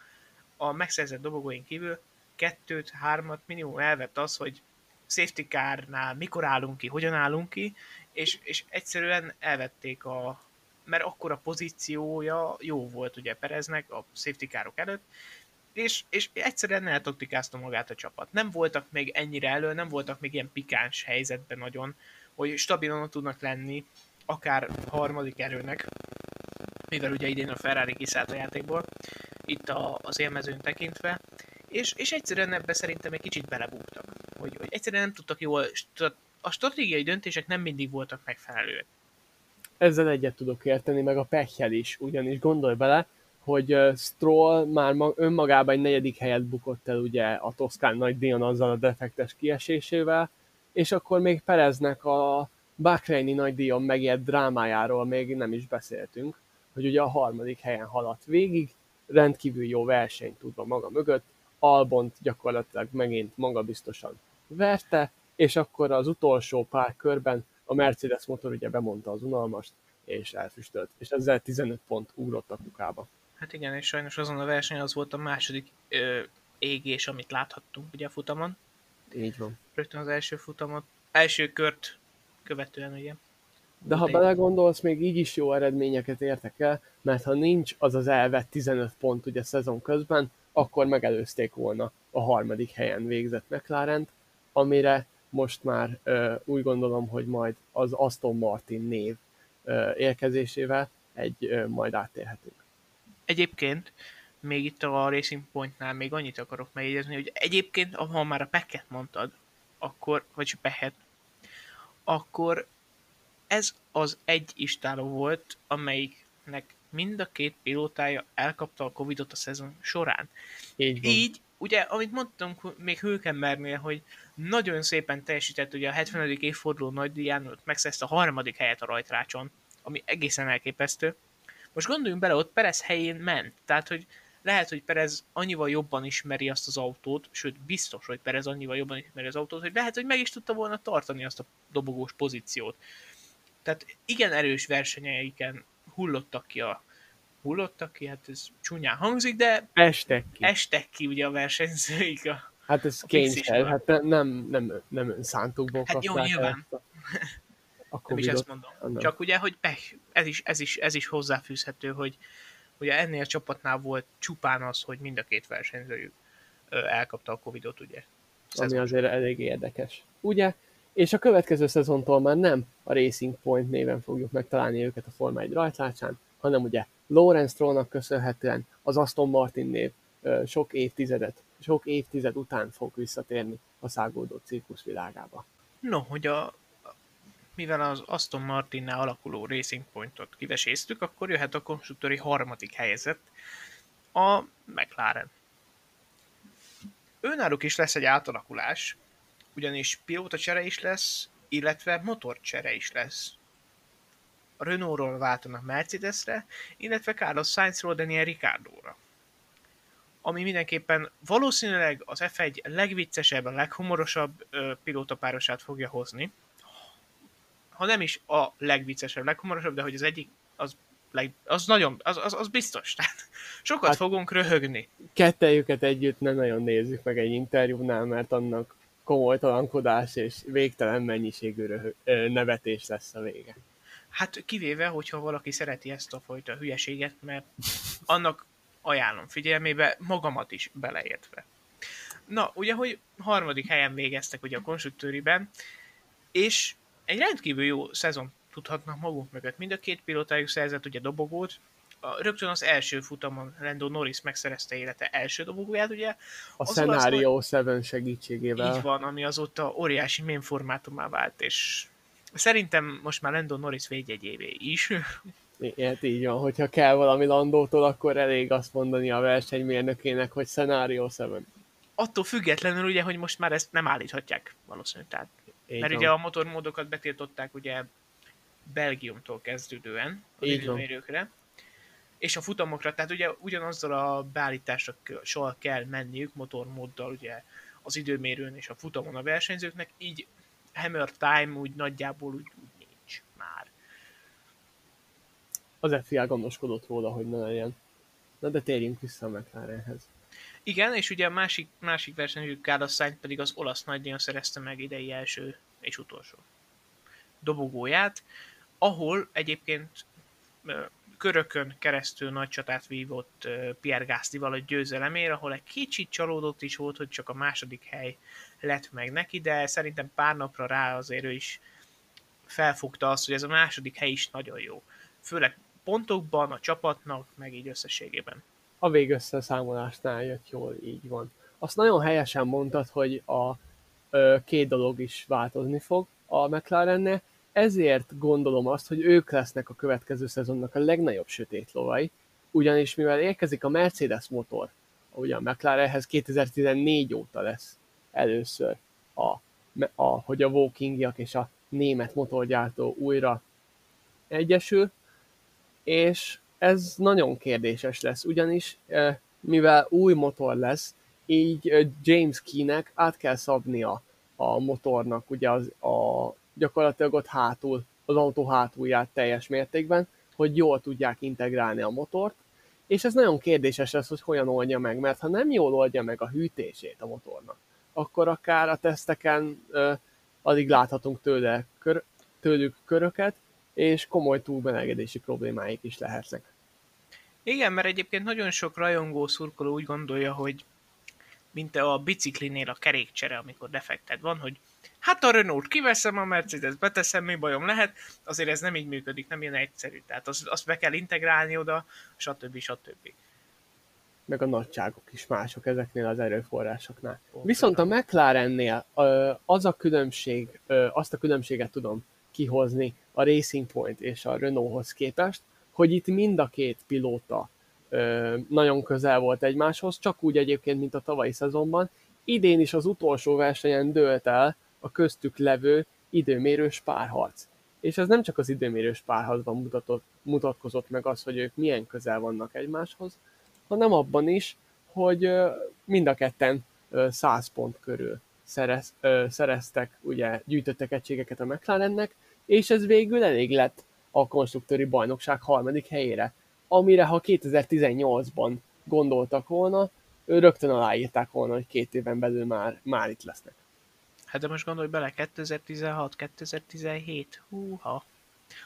a megszerzett dobogóin kívül kettőt, hármat minimum elvett az, hogy safety car-nál mikor állunk ki, hogyan állunk ki, és, és egyszerűen elvették a, mert akkor a pozíciója jó volt ugye Pereznek a safety car előtt, és, és egyszerűen eltaktikázta magát a csapat. Nem voltak még ennyire elő, nem voltak még ilyen pikáns helyzetben nagyon, hogy stabilan tudnak lenni, akár harmadik erőnek, mivel ugye idén a Ferrari kiszállt a játékból, itt a, az élmezőn tekintve, és, és egyszerűen ebbe szerintem egy kicsit belebúgtak, hogy, hogy egyszerűen nem tudtak jól, a stratégiai döntések nem mindig voltak megfelelőek. Ezzel egyet tudok érteni, meg a pechel is, ugyanis gondolj bele, hogy Stroll már ma, önmagában egy negyedik helyet bukott el ugye a Toszkán nagy díjon azzal a defektes kiesésével, és akkor még Pereznek a Bahreini nagy díjon megért drámájáról még nem is beszéltünk, hogy ugye a harmadik helyen haladt végig, rendkívül jó versenyt tudva maga mögött, Albont gyakorlatilag megint magabiztosan verte, és akkor az utolsó pár körben a Mercedes motor ugye bemondta az unalmast, és elfüstölt. És ezzel 15 pont ugrott a kukába. Hát igen, és sajnos azon a verseny az volt a második ö, égés, amit láthattunk ugye a futamon. Így van. Rögtön az első futamot, első kört követően ugye. De ha belegondolsz, még így is jó eredményeket értek el, mert ha nincs az az elvett 15 pont ugye szezon közben, akkor megelőzték volna a harmadik helyen végzett mclaren amire most már úgy gondolom, hogy majd az Aston Martin név érkezésével egy majd áttérhetünk. Egyébként még itt a Racing Pointnál még annyit akarok megjegyezni, hogy egyébként, ha már a peket mondtad, akkor, vagy pehet, akkor ez az egy istáló volt, amelyiknek mind a két pilótája elkapta a Covidot a szezon során. Így, van. Így ugye, amit mondtunk még Hülkenbergnél, hogy nagyon szépen teljesített, ugye a 70. évforduló nagydíján megszerezte a harmadik helyet a rajtrácson, ami egészen elképesztő. Most gondoljunk bele, ott Perez helyén ment. Tehát, hogy lehet, hogy Perez annyival jobban ismeri azt az autót, sőt, biztos, hogy Perez annyival jobban ismeri az autót, hogy lehet, hogy meg is tudta volna tartani azt a dobogós pozíciót. Tehát igen erős versenyeiken hullottak ki a hullottak ki, hát ez csúnyán hangzik, de estek ki, estek ki ugye a versenyzőik a Hát ez kényszer, hát ne, nem, nem, nem önszántukból Hát jó, nyilván. A, a nem is ezt mondom. Nem. Csak ugye, hogy pech, ez is, ez, is, ez is hozzáfűzhető, hogy ugye ennél a csapatnál volt csupán az, hogy mind a két versenyzőjük elkapta a Covidot, ugye. Szezon. Ami azért elég érdekes. Ugye? És a következő szezontól már nem a Racing Point néven fogjuk megtalálni őket a Forma 1 rajtlácsán, hanem ugye Lawrence Strollnak köszönhetően az Aston Martin név sok évtizedet, sok évtized után fog visszatérni a szágódó cirkusz világába. No, hogy a, mivel az Aston Martinnál alakuló Racing Pointot kiveséztük, akkor jöhet a konstruktőri harmadik helyzet, a McLaren. Őnáluk is lesz egy átalakulás, ugyanis pilóta csere is lesz, illetve motorcsere is lesz. A Renault-ról váltanak Mercedesre, illetve Carlos Sainzról Daniel Ricciardo-ra. Ami mindenképpen valószínűleg az F1 legviccesebb, a leghumorosabb pilótapárosát fogja hozni, ha nem is a legviccesebb, leghumorosabb, de hogy az egyik, az, leg, az nagyon, az, az, az biztos. Tehát sokat hát, fogunk röhögni. Kettejüket együtt nem nagyon nézzük meg egy interjúnál, mert annak komolytalankodás és végtelen mennyiségű röhög, nevetés lesz a vége. Hát kivéve, hogyha valaki szereti ezt a fajta hülyeséget, mert annak ajánlom figyelmébe, magamat is beleértve. Na, ugye, hogy harmadik helyen végeztek ugye a konstruktőriben, és egy rendkívül jó szezon tudhatnak magunk mögött. Mind a két pilótájuk szerzett ugye dobogót, a, rögtön az első futamon Lando Norris megszerezte élete első dobogóját, ugye. A Scenario 7 segítségével. Így van, ami azóta óriási mém formátumá vált, és szerintem most már Lando Norris védjegyévé is. Ilyet így van, hogyha kell valami Landótól, akkor elég azt mondani a versenymérnökének, hogy Scenario 7. Attól függetlenül ugye, hogy most már ezt nem állíthatják valószínűleg. Tehát így Mert van. ugye a motormódokat betiltották ugye Belgiumtól kezdődően az Így időmérőkre. És a futamokra, tehát ugye ugyanazzal a beállítással kell menniük motormóddal ugye az időmérőn és a futamon a versenyzőknek, így Hammer Time úgy nagyjából úgy, úgy nincs már. Az FIA gondoskodott róla, hogy ne legyen. Na de térjünk vissza a McLarenhez. Igen, és ugye a másik, másik versenyző Carlos pedig az olasz nagydíjon szerezte meg idei első és utolsó dobogóját, ahol egyébként körökön keresztül nagy csatát vívott Pierre Gasly-val a győzelemért, ahol egy kicsit csalódott is volt, hogy csak a második hely lett meg neki, de szerintem pár napra rá azért ő is felfogta azt, hogy ez a második hely is nagyon jó. Főleg pontokban, a csapatnak, meg így összességében a végösszeszámolásnál jött jól, így van. Azt nagyon helyesen mondtad, hogy a ö, két dolog is változni fog a McLarennél, ezért gondolom azt, hogy ők lesznek a következő szezonnak a legnagyobb sötét lovai, ugyanis mivel érkezik a Mercedes motor, ugye a McLarenhez 2014 óta lesz először, a, a, hogy a Wokingiak és a német motorgyártó újra egyesül, és ez nagyon kérdéses lesz, ugyanis mivel új motor lesz, így James Keynek át kell szabnia a motornak ugye az, a, gyakorlatilag ott hátul, az autó hátulját teljes mértékben, hogy jól tudják integrálni a motort, és ez nagyon kérdéses lesz, hogy hogyan oldja meg, mert ha nem jól oldja meg a hűtését a motornak, akkor akár a teszteken ö, addig láthatunk tőle, kör, tőlük köröket, és komoly túlbelegedési problémáik is lehetnek. Igen, mert egyébként nagyon sok rajongó szurkoló úgy gondolja, hogy mint a biciklinél a kerékcsere, amikor defekted van, hogy hát a Renault kiveszem, a Mercedes beteszem, mi bajom lehet, azért ez nem így működik, nem ilyen egyszerű. Tehát azt, azt be kell integrálni oda, stb. stb. Meg a nagyságok is mások ezeknél az erőforrásoknál. Ó, Viszont a McLarennél az a különbség, azt a különbséget tudom kihozni a Racing Point és a Renaulthoz képest, hogy itt mind a két pilóta ö, nagyon közel volt egymáshoz, csak úgy egyébként, mint a tavalyi szezonban. Idén is az utolsó versenyen dőlt el a köztük levő időmérős párharc. és ez nem csak az időmérős párharcban mutatott, mutatkozott meg az, hogy ők milyen közel vannak egymáshoz, hanem abban is, hogy mind a ketten 100 pont körül szerez, szereztek, ugye gyűjtöttek egységeket a McLarennek, és ez végül elég lett a konstruktőri bajnokság harmadik helyére, amire ha 2018-ban gondoltak volna, rögtön aláírták volna, hogy két éven belül már, már itt lesznek. Hát de most gondolj bele, 2016, 2017, húha.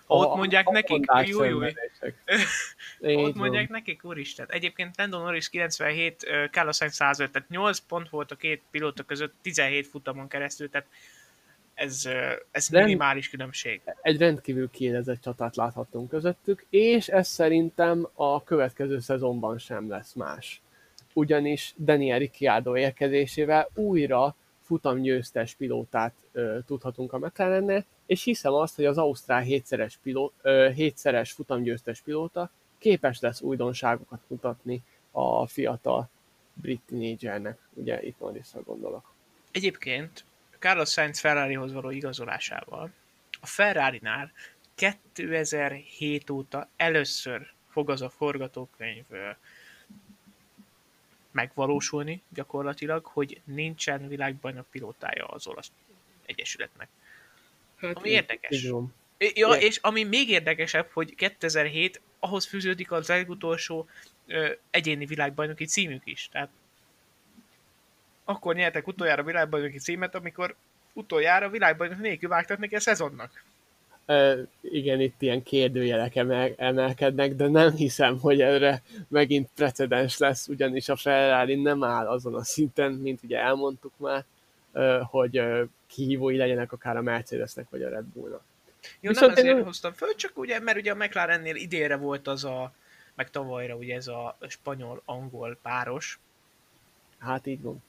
Ha ott mondják a, nekik, jó, jó, ott mondják nekik, úristen. Egyébként Lando Norris 97, Carlos Sainz 105, tehát 8 pont volt a két pilóta között 17 futamon keresztül, tehát ez, ez Rend, minimális különbség. Egy rendkívül kiélezett csatát láthattunk közöttük, és ez szerintem a következő szezonban sem lesz más. Ugyanis Daniel Ricciardo érkezésével újra futamgyőztes pilótát ö, tudhatunk a McLarennél, és hiszem azt, hogy az Ausztrál hétszeres, piló, ö, hétszeres futamgyőztes pilóta képes lesz újdonságokat mutatni a fiatal brit teenagernek, ugye itt Norrisra gondolok. Egyébként Carlos Sainz Ferrarihoz való igazolásával a Ferrari-nál 2007 óta először fog az a forgatókönyv megvalósulni gyakorlatilag, hogy nincsen világbajnok pilótája az olasz egyesületnek. Hát ami érdekes. Ja, és ami még érdekesebb, hogy 2007 ahhoz fűződik az legutolsó ö, egyéni világbajnoki címük is. Tehát akkor nyertek utoljára világbajnoki címet, amikor utoljára világbajnok nélkül vágtak neki a szezonnak. Uh, igen, itt ilyen kérdőjelek emel- emelkednek, de nem hiszem, hogy erre megint precedens lesz, ugyanis a Ferrari nem áll azon a szinten, mint ugye elmondtuk már, uh, hogy uh, kihívói legyenek akár a Mercedesnek vagy a Red Bullnak. Jó, Viszont nem ezért én... hoztam föl, csak ugye, mert ugye a McLarennél idénre volt az a, meg tavalyra ugye ez a spanyol-angol páros. Hát így van.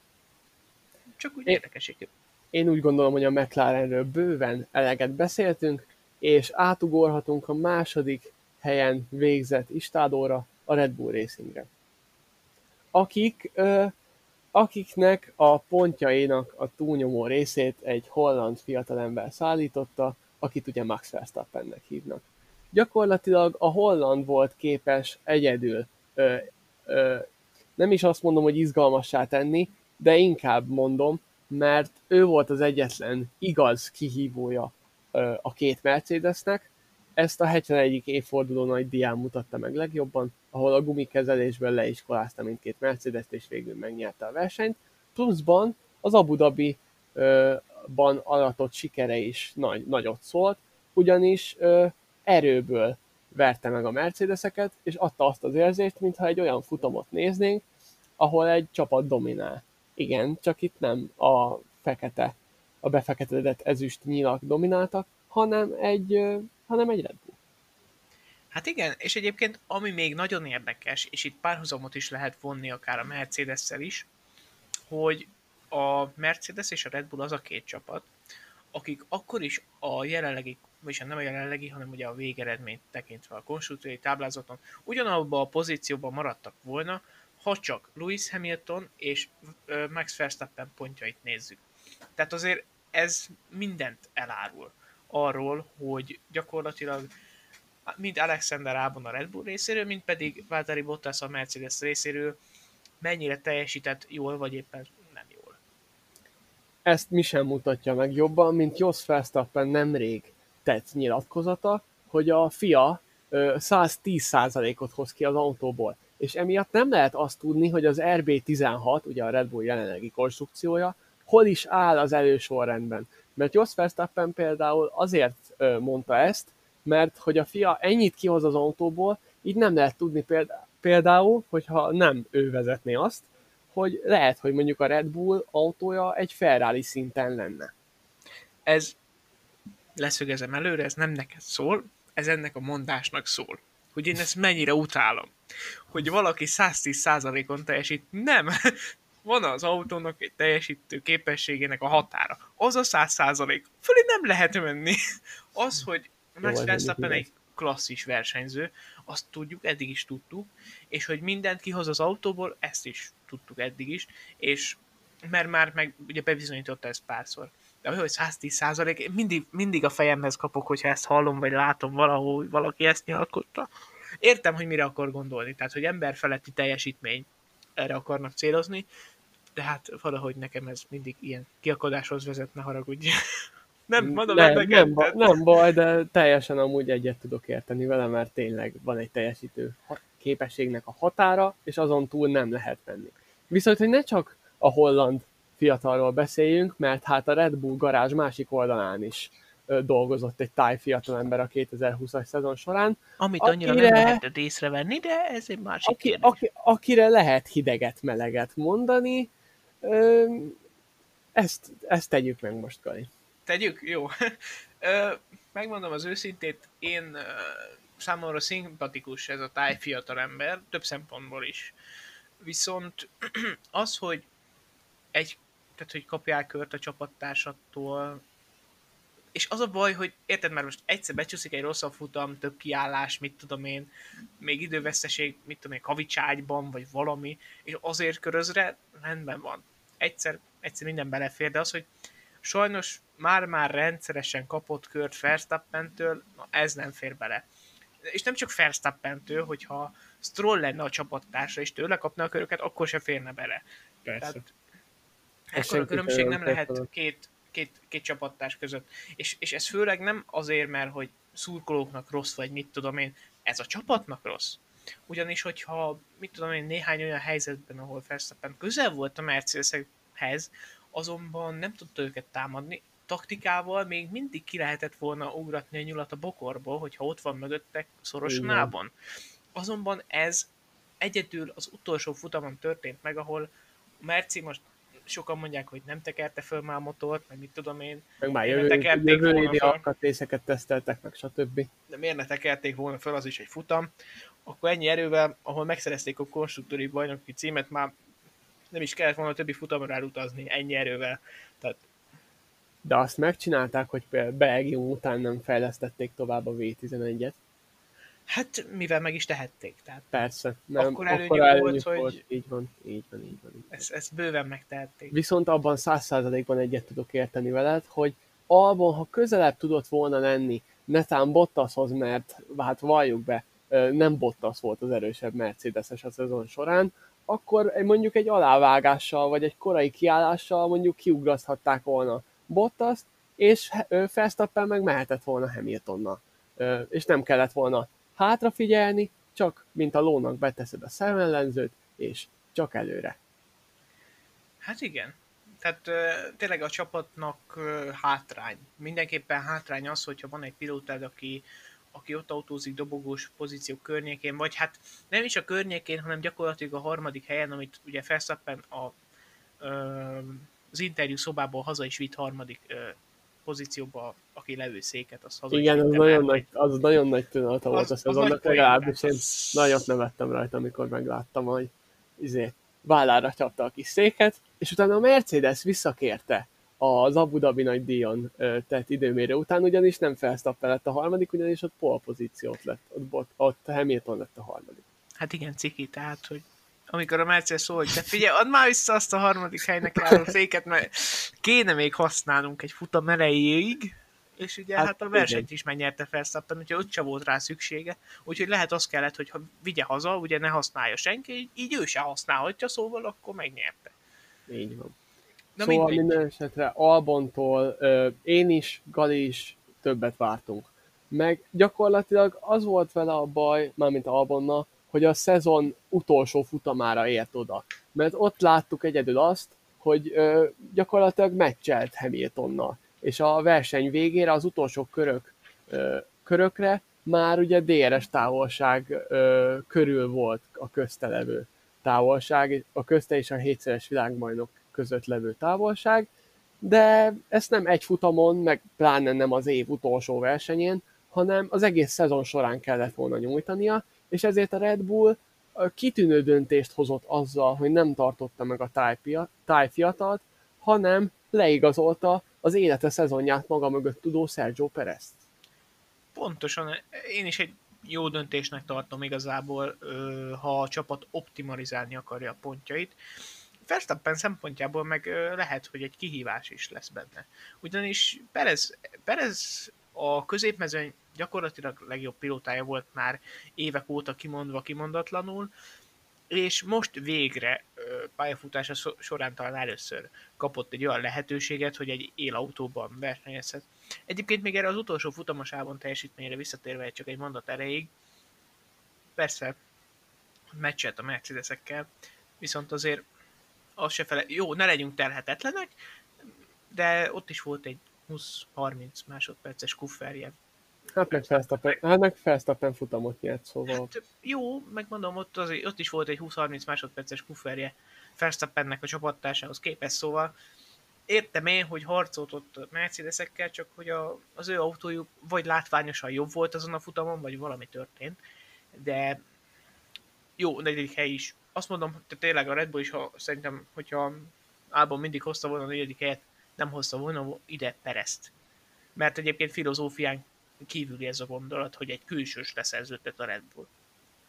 Csak úgy én, érdekeség. Én úgy gondolom, hogy a McLarenről bőven eleget beszéltünk, és átugorhatunk a második helyen végzett istádóra, a Red Bull Racingre. Akik, ö, akiknek a pontjainak a túlnyomó részét egy holland fiatalember szállította, akit ugye Max Verstappennek hívnak. Gyakorlatilag a holland volt képes egyedül, ö, ö, nem is azt mondom, hogy izgalmassá tenni, de inkább mondom, mert ő volt az egyetlen igaz kihívója a két Mercedesnek. Ezt a 71. évforduló nagy dián mutatta meg legjobban, ahol a gumikezelésből leiskolázta mindkét mercedes és végül megnyerte a versenyt. Pluszban az Abu Dhabi-ban aratott sikere is nagy, nagyot szólt, ugyanis ö, erőből verte meg a Mercedeseket, és adta azt az érzést, mintha egy olyan futamot néznénk, ahol egy csapat dominál. Igen, csak itt nem a fekete a befektetett ezüst nyilak domináltak, hanem egy, hanem egy Red Bull. Hát igen, és egyébként ami még nagyon érdekes, és itt párhuzamot is lehet vonni akár a mercedes is, hogy a Mercedes és a Red Bull az a két csapat, akik akkor is a jelenlegi, vagyis nem a jelenlegi, hanem ugye a végeredményt tekintve a konstruktúrai táblázaton, ugyanabban a pozícióban maradtak volna, ha csak Lewis Hamilton és Max Verstappen pontjait nézzük. Tehát azért ez mindent elárul arról, hogy gyakorlatilag mind Alexander Albon a Red Bull részéről, mind pedig Valtteri Bottas a Mercedes részéről mennyire teljesített jól, vagy éppen nem jól. Ezt mi sem mutatja meg jobban, mint Jos Verstappen nemrég tett nyilatkozata, hogy a fia 110%-ot hoz ki az autóból. És emiatt nem lehet azt tudni, hogy az RB16, ugye a Red Bull jelenlegi konstrukciója, hol is áll az elősorrendben. Mert Jos Verstappen például azért mondta ezt, mert hogy a fia ennyit kihoz az autóból, így nem lehet tudni például, hogyha nem ő vezetné azt, hogy lehet, hogy mondjuk a Red Bull autója egy Ferrari szinten lenne. Ez, leszögezem előre, ez nem neked szól, ez ennek a mondásnak szól. Hogy én ezt mennyire utálom. Hogy valaki 110%-on teljesít. Nem! van az autónak egy teljesítő képességének a határa. Az a száz százalék. Fölé nem lehet menni. Az, hogy Max Verstappen egy klasszis versenyző, azt tudjuk, eddig is tudtuk, és hogy mindent kihoz az autóból, ezt is tudtuk eddig is, és mert már meg ugye bebizonyította ezt párszor. De hogy 110 százalék, mindig, mindig a fejemhez kapok, hogyha ezt hallom, vagy látom valahol, valaki ezt nyalkotta. Értem, hogy mire akar gondolni, tehát, hogy ember feletti teljesítmény erre akarnak célozni, de hát valahogy nekem ez mindig ilyen kiakadáshoz vezetne, haragudj. nem, mondom, nem, nem, nem, baj, nem baj, de teljesen amúgy egyet tudok érteni vele, mert tényleg van egy teljesítő képességnek a határa, és azon túl nem lehet menni. Viszont, hogy ne csak a holland fiatalról beszéljünk, mert hát a Red Bull garázs másik oldalán is dolgozott egy táj fiatalember a 2020-as szezon során. Amit annyira akire, nem lehetett észrevenni, de ez egy másik aki, kérdés. Aki, akire lehet hideget, meleget mondani, ezt, ezt tegyük meg most, Kali. Tegyük? Jó. Megmondom az őszintét, én számomra szimpatikus ez a táj fiatalember, több szempontból is. Viszont az, hogy egy, tehát hogy kapjál kört a csapattársattól, és az a baj, hogy érted, mert most egyszer becsúszik egy rosszabb futam, több kiállás, mit tudom én, még időveszteség, mit tudom én, kavicságyban, vagy valami, és azért körözre rendben van. Egyszer, egyszer minden belefér, de az, hogy sajnos már-már rendszeresen kapott kört Verstappentől, na ez nem fér bele. És nem csak Verstappentől, hogyha Stroll lenne a csapattársa, és tőle kapna a köröket, akkor se férne bele. Persze. Tehát, ekkor a különbség nem lehet két két, két csapattárs között. És, és ez főleg nem azért, mert hogy szurkolóknak rossz, vagy mit tudom én, ez a csapatnak rossz. Ugyanis, hogyha, mit tudom én, néhány olyan helyzetben, ahol Verstappen közel volt a Mercedeshez, azonban nem tudta őket támadni, taktikával még mindig ki lehetett volna ugratni a nyulat a bokorból, hogyha ott van mögöttek szorosan ában. Azonban ez egyedül az utolsó futamon történt meg, ahol Merci most sokan mondják, hogy nem tekerte föl már a motort, meg mit tudom én. Meg már jövő, jövő évi alkatrészeket teszteltek, meg stb. De miért ne tekerték volna föl, az is egy futam. Akkor ennyi erővel, ahol megszerezték a konstruktúri bajnoki címet, már nem is kellett volna a többi futamra elutazni ennyi erővel. Tehát de azt megcsinálták, hogy például Belgium után nem fejlesztették tovább a V11-et. Hát, mivel meg is tehették. Tehát Persze. Nem, akkor előnyük, akkor előnyük volt, volt, hogy... Így van, így van, így van. Így van. Ezt, ezt bőven megtehették. Viszont abban száz százalékban egyet tudok érteni veled, hogy Albon, ha közelebb tudott volna lenni, netán Bottashoz, mert hát valljuk be, nem Bottas volt az erősebb Mercedes-es a szezon során, akkor mondjuk egy alávágással, vagy egy korai kiállással mondjuk kiugrazhatták volna Bottas, és Verstappen meg mehetett volna Hamiltonnal. És nem kellett volna hátrafigyelni, csak mint a lónak beteszed a szemellenzőt, és csak előre. Hát igen. Tehát tényleg a csapatnak uh, hátrány. Mindenképpen hátrány az, hogyha van egy pilótád, aki, aki ott autózik dobogós pozíció környékén, vagy hát nem is a környékén, hanem gyakorlatilag a harmadik helyen, amit ugye Verstappen a, uh, az interjú szobából haza is vitt harmadik pozícióba, aki levő széket, az haza Igen, az nagyon, nagy, az nagyon nagy tűnete volt a szezonnak, legalábbis én az... nagyot nevettem rajta, amikor megláttam, hogy izé, vállára csapta a kis széket, és utána a Mercedes visszakérte az Abu Dhabi nagy díjon tett időmérő után, ugyanis nem Verstappen lett a harmadik, ugyanis ott pole pozíciót lett, ott, ott Hamilton lett a harmadik. Hát igen, ciki, tehát, hogy amikor a Mercedes szól, hogy te figyelj, add már vissza azt a harmadik helynek álló féket, mert kéne még használnunk egy futam elejéig, és ugye hát, hát a versenyt igen. is megnyerte Verstappen, úgyhogy ott sem volt rá szüksége, úgyhogy lehet az kellett, hogy ha vigye haza, ugye ne használja senki, így, így ő se használhatja, szóval akkor megnyerte. Így van. Na szóval mindegy. minden esetre Albontól ö, én is, Gali is többet vártunk. Meg gyakorlatilag az volt vele a baj, mármint Albonna, hogy a szezon utolsó futamára ért oda. Mert ott láttuk egyedül azt, hogy ö, gyakorlatilag meccselt Hamiltonnal. És a verseny végére az utolsó körök, ö, körökre már ugye DRS távolság ö, körül volt a köztelevő távolság, a közte és a hétszeres világbajnok között levő távolság, de ezt nem egy futamon, meg pláne nem az év utolsó versenyén, hanem az egész szezon során kellett volna nyújtania, és ezért a Red Bull kitűnő döntést hozott azzal, hogy nem tartotta meg a táj fiatalt, hanem leigazolta az élete szezonját maga mögött tudó Sergio Perez. Pontosan, én is egy jó döntésnek tartom igazából, ha a csapat optimalizálni akarja a pontjait. Verstappen szempontjából meg lehet, hogy egy kihívás is lesz benne. Ugyanis Perez, Perez a középmezőny gyakorlatilag legjobb pilótája volt már évek óta kimondva kimondatlanul, és most végre pályafutása során talán először kapott egy olyan lehetőséget, hogy egy élautóban versenyezhet. Egyébként még erre az utolsó futamosában teljesítményre visszatérve csak egy mondat erejéig, persze meccset a Mercedesekkel, viszont azért az se fele, jó, ne legyünk terhetetlenek, de ott is volt egy 20-30 másodperces kufferje. Hát meg Felsztappen, hát meg Felsztappen futamot nyert, szóval. Hát, jó, megmondom, ott, az, ott is volt egy 20-30 másodperces kufferje Felsztappennek a csapattársához képest, szóval értem én, hogy harcolt ott Mercedesekkel, csak hogy a, az ő autójuk vagy látványosan jobb volt azon a futamon, vagy valami történt, de jó, negyedik hely is. Azt mondom, hogy tényleg a Red Bull is, ha, szerintem, hogyha Albon mindig hozta volna a negyedik helyet, nem hozta volna ide Perezt. Mert egyébként filozófián kívüli ez a gondolat, hogy egy külsős leszerződtet a Red Bull.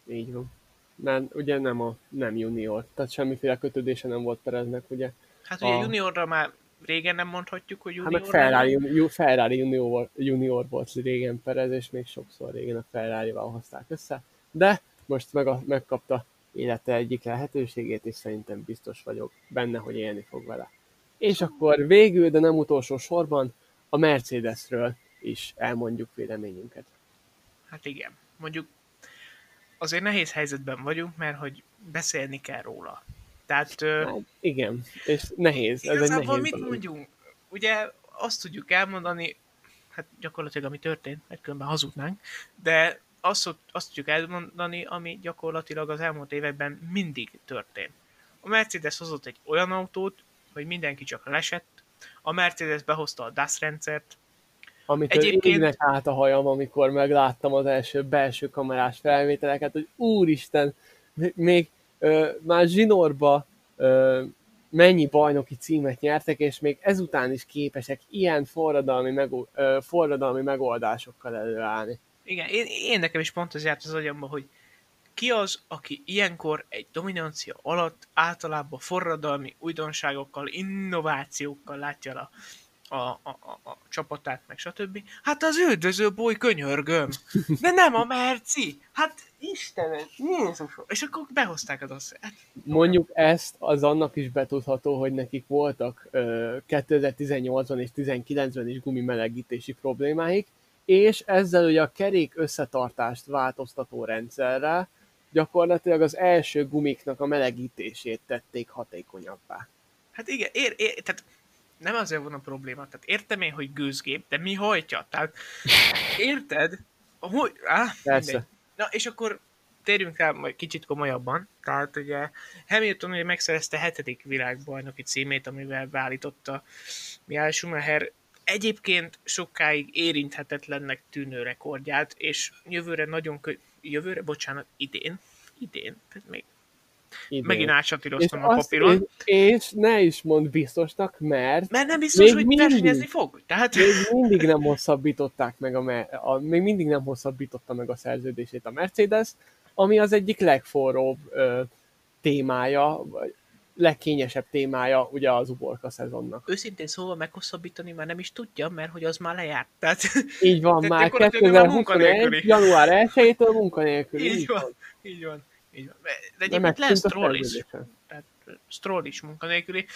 Így van. Mert ugye nem a nem junior, tehát semmiféle kötődése nem volt Pereznek, ugye. Hát ugye a... juniorra már régen nem mondhatjuk, hogy junior. Hát meg Ferrari, junior, Ferrari junior, junior volt régen Perez, és még sokszor régen a Ferrari-val hozták össze. De most meg a, megkapta élete egyik lehetőségét, és szerintem biztos vagyok benne, hogy élni fog vele. És akkor végül, de nem utolsó sorban, a Mercedesről is elmondjuk véleményünket. Hát igen, mondjuk azért nehéz helyzetben vagyunk, mert hogy beszélni kell róla. Tehát... Hát, igen, és nehéz. Ez egy nehéz mit mondjunk? Ugye azt tudjuk elmondani, hát gyakorlatilag ami történt, mert különben hazudnánk, de azt, azt tudjuk elmondani, ami gyakorlatilag az elmúlt években mindig történt. A Mercedes hozott egy olyan autót, hogy mindenki csak lesett, a Mercedes behozta a DAS rendszert, amit Egyébként... át a hajam, amikor megláttam az első belső kamerás felvételeket, hogy úristen, még ö, már zsinórba ö, mennyi bajnoki címet nyertek, és még ezután is képesek ilyen forradalmi, megó, ö, forradalmi megoldásokkal előállni. Igen, én, én nekem is pont az járt az agyamba, hogy ki az, aki ilyenkor egy dominancia alatt általában forradalmi újdonságokkal, innovációkkal látja a, a, a, a, a csapatát, meg stb. Hát az üldöző boly könyörgöm. De nem a Merci. Hát Istenem, Jézus. És akkor behozták az azt. Hát, Mondjuk ezt az annak is betudható, hogy nekik voltak ö, 2018-ban és 2019-ben is gumimelegítési problémáik, és ezzel ugye a kerék összetartást változtató rendszerrel gyakorlatilag az első gumiknak a melegítését tették hatékonyabbá. Hát igen, ér, ér, tehát nem azért van a probléma. Tehát értem én, hogy gőzgép, de mi hajtja? Tehát érted? Hogy, á, Persze. Na, és akkor térjünk rá majd kicsit komolyabban. Tehát ugye Hamilton ugye megszerezte hetedik világbajnoki címét, amivel beállította Mihály Schumacher egyébként sokáig érinthetetlennek tűnő rekordját, és jövőre nagyon kö... jövőre, bocsánat, idén, idén, tehát még Idén. Megint átsatíroztam a papíron. És, és ne is mond biztosnak, mert... Mert nem biztos, hogy mindig, versenyezni fog. Tehát... Még mindig nem hosszabbították meg a, a, még mindig nem hosszabbította meg a szerződését a Mercedes, ami az egyik legforróbb ö, témája, vagy legkényesebb témája ugye az uborka szezonnak. Őszintén szóval meghosszabbítani már nem is tudja, mert hogy az már lejárt. Tehát, így van, már 2021. január 1-től munkanélküli. Így, így van, így van. Így van. De egyébként lesz Stroll is. Tehát Stroll is munkanélküli.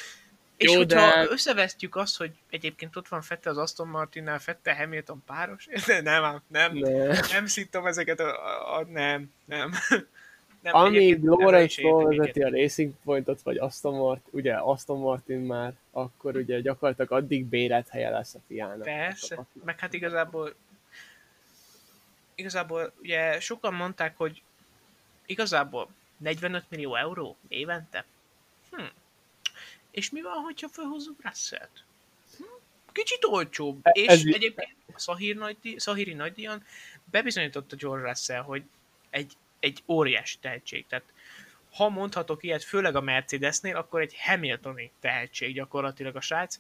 És Jó, hogyha de... összevesztjük azt, hogy egyébként ott van Fette az Aston Martinnál, Fette Hamilton páros, de nem, nem, ne. nem szittom ezeket a, a, a nem, nem. nem Amíg Lawrence vezeti a Racing Pointot, vagy Aston Martin, ugye Aston Martin már, akkor ugye gyakorlatilag addig bérelt helye lesz a fiának. Persze, meg hát igazából igazából ugye sokan mondták, hogy Igazából 45 millió euró évente? Hm. És mi van, hogyha felhozzuk Russell-t? Hm? Kicsit olcsóbb. E- és ez egyébként a Szahír nagy, Szahíri nagydíjan bebizonyította George Russell, hogy egy, egy óriási tehetség. Tehát ha mondhatok ilyet, főleg a Mercedesnél, akkor egy Hamiltoni tehetség gyakorlatilag a srác.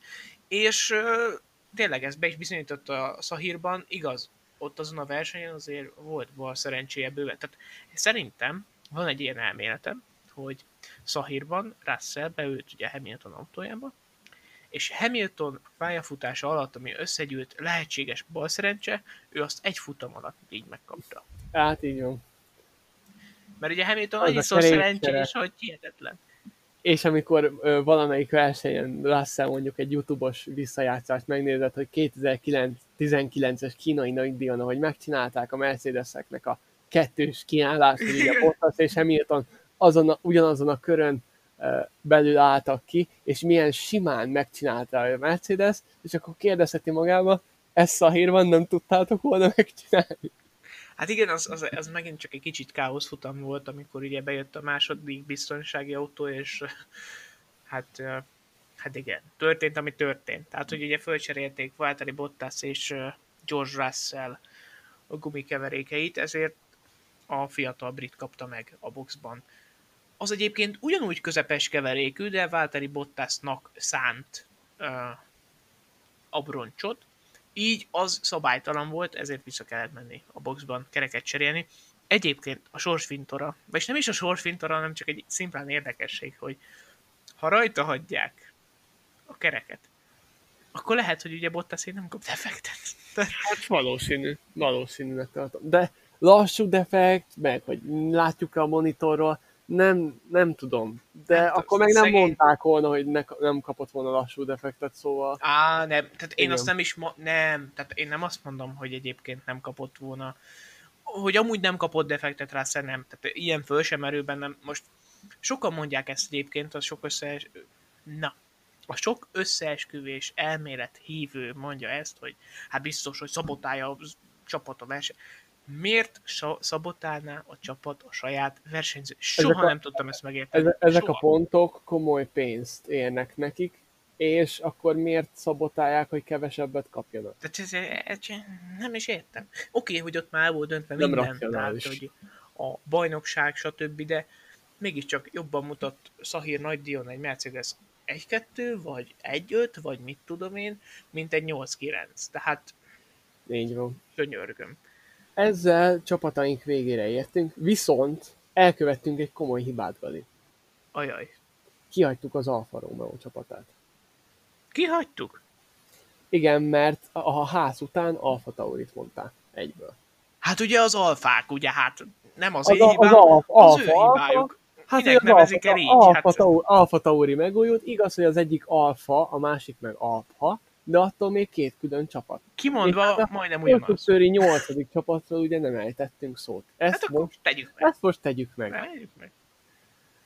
És ö, tényleg ez be is bizonyította a Szahírban, igaz, ott azon a versenyen azért volt bal szerencséje bőven. Tehát szerintem van egy ilyen elméletem, hogy Szahírban Russell beült ugye Hamilton autójába, és Hamilton pályafutása alatt, ami összegyűlt lehetséges balszerencse, ő azt egy futam alatt így megkapta. Hát így van. Mert ugye Hamilton annyiszor szerencsés, hogy hihetetlen. És amikor ö, valamelyik versenyen Russell mondjuk egy YouTube-os visszajátszást megnézett, hogy 2019-es kínai nagydíjon, ahogy megcsinálták a Mercedeseknek a kettős kiállást, ugye Bottas és Hamilton azon a, ugyanazon a körön ö, belül álltak ki, és milyen simán megcsinálta a Mercedes, és akkor kérdezheti magába, ez szahír van, nem tudtátok volna megcsinálni. Hát igen, az, az, az megint csak egy kicsit káosz futam volt, amikor ugye bejött a második biztonsági autó, és hát, hát igen, történt, ami történt. Tehát, hogy ugye fölcserélték Valtteri Bottas és George Russell a gumikeverékeit, ezért a fiatal brit kapta meg a boxban. Az egyébként ugyanúgy közepes keverékű, de Valtteri Bottasnak szánt ö, abroncsot, így az szabálytalan volt, ezért vissza kellett menni a boxban, kereket cserélni. Egyébként a sorsfintora, vagy nem is a sorsfintora, hanem csak egy szimplán érdekesség, hogy ha rajta hagyják a kereket, akkor lehet, hogy ugye Bottas nem kap defektet. Tehát Hát valószínű, valószínűnek tartom. De lassú defekt, meg hogy látjuk a monitorról, nem, nem tudom. De Hát, akkor meg nem szegény- mondták volna, hogy ne, nem kapott volna lassú defektet, szóval Á, nem, tehát én Igen. azt nem is, mo- nem, tehát én nem azt mondom, hogy egyébként nem kapott volna, hogy amúgy nem kapott defektet rá, nem, tehát ilyen föl sem merül bennem. Most sokan mondják ezt egyébként, az sok összees... Na, a sok összeesküvés elmélet hívő mondja ezt, hogy hát biztos, hogy szabotálja a csapat a verseny. Miért szabotálná a csapat a saját versenyző? Soha Ezek a- nem tudtam ezt megérteni. Eze- ezek a pontok komoly pénzt érnek nekik, és akkor miért szabotálják, hogy kevesebbet kapjanak? Tehát ez, ez, nem is értem. Oké, hogy ott már el volt döntve Nem minden, tehát, hogy a bajnokság, stb., de mégiscsak jobban mutat Szahír nagy díjon egy Mercedes 1-2, vagy 1-5, vagy mit tudom én, mint egy 8-9. Tehát Így van. könyörgöm. Ezzel csapataink végére értünk, viszont elkövettünk egy komoly hibát, Gali. Ajaj. Kihagytuk az Alfa Romeo csapatát. Kihagytuk? Igen, mert a, ház után Alfa Taurit mondták egyből. Hát ugye az alfák, ugye hát nem az, Az az én az hibám, Alfa- az ő Alfa- hibájuk. Hát, Minek az nevezik el így? Alfa, Hát- Tauri, Alfa Tauri megújult, igaz, hogy az egyik Alfa, a másik meg Alfa, de attól még két külön csapat. Kimondva És hát a majdnem ugyanaz. Konstruktőri nyolcadik csapatról ugye nem ejtettünk szót. Ezt, Hát akkor most, tegyük meg. ezt most tegyük meg. Tegyük meg.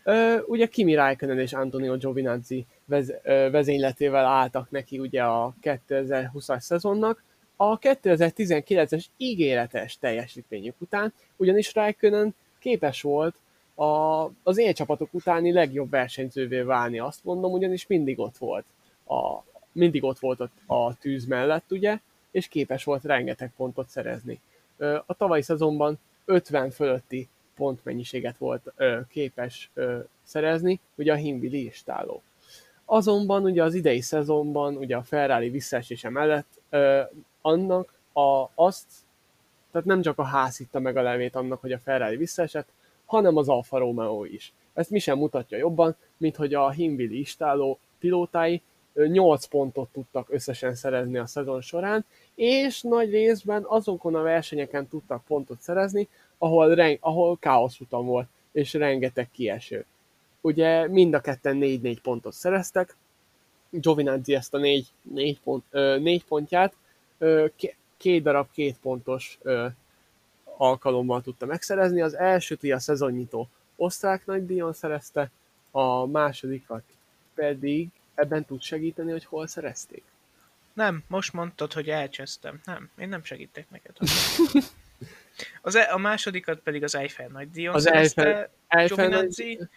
Ö, ugye Kimi Räikkönen és Antonio Giovinazzi vez, ö, vezényletével álltak neki ugye a 2020-as szezonnak. A 2019-es ígéretes teljesítményük után, ugyanis Räikkönen képes volt a, az élcsapatok utáni legjobb versenyzővé válni, azt mondom, ugyanis mindig ott volt a, mindig ott volt a, tűz mellett, ugye, és képes volt rengeteg pontot szerezni. A tavalyi szezonban 50 fölötti pontmennyiséget volt képes szerezni, ugye a Hinvili istáló. Azonban ugye az idei szezonban, ugye a Ferrari visszaesése mellett ö, annak a, azt, tehát nem csak a ház itta meg a levét annak, hogy a Ferrari visszaesett, hanem az Alfa Romeo is. Ezt mi sem mutatja jobban, mint hogy a Hinvili istáló pilótái 8 pontot tudtak összesen szerezni a szezon során, és nagy részben azokon a versenyeken tudtak pontot szerezni, ahol, ren- ahol káosz utam volt, és rengeteg kieső. Ugye mind a ketten 4-4 pontot szereztek, Giovinazzi ezt a 4, 4, pont, ö, 4 pontját két darab két pontos alkalommal tudta megszerezni. Az elsőt a szezonnyitó osztrák nagydíjon szerezte, a másodikat pedig ebben tud segíteni, hogy hol szerezték. Nem, most mondtad, hogy elcsesztem. Nem, én nem segítek neked. Az e, a másodikat pedig az Eiffel nagy díjon Az szerezte, Giovinazzi, Igen.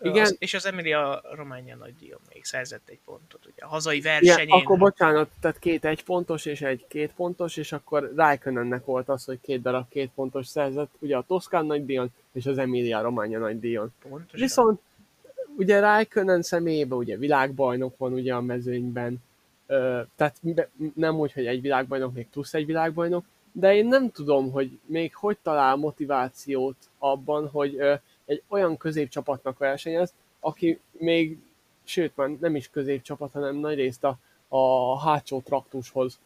igen. Az, és az Emilia Romagna nagy díjon még szerzett egy pontot. Ugye a hazai Igen, versenyén. akkor bocsánat, tehát két egy pontos és egy két pontos, és akkor Raikkonennek volt az, hogy két darab két pontos szerzett, ugye a Toszkán nagydíjon és az Emilia Romagna nagydíjon. Pontosan. Viszont ugye Raikkonen személyében ugye világbajnok van ugye a mezőnyben, ö, tehát nem úgy, hogy egy világbajnok, még plusz egy világbajnok, de én nem tudom, hogy még hogy talál motivációt abban, hogy ö, egy olyan középcsapatnak versenyez, aki még, sőt már nem is középcsapat, hanem nagy részt a, a hátsó traktushoz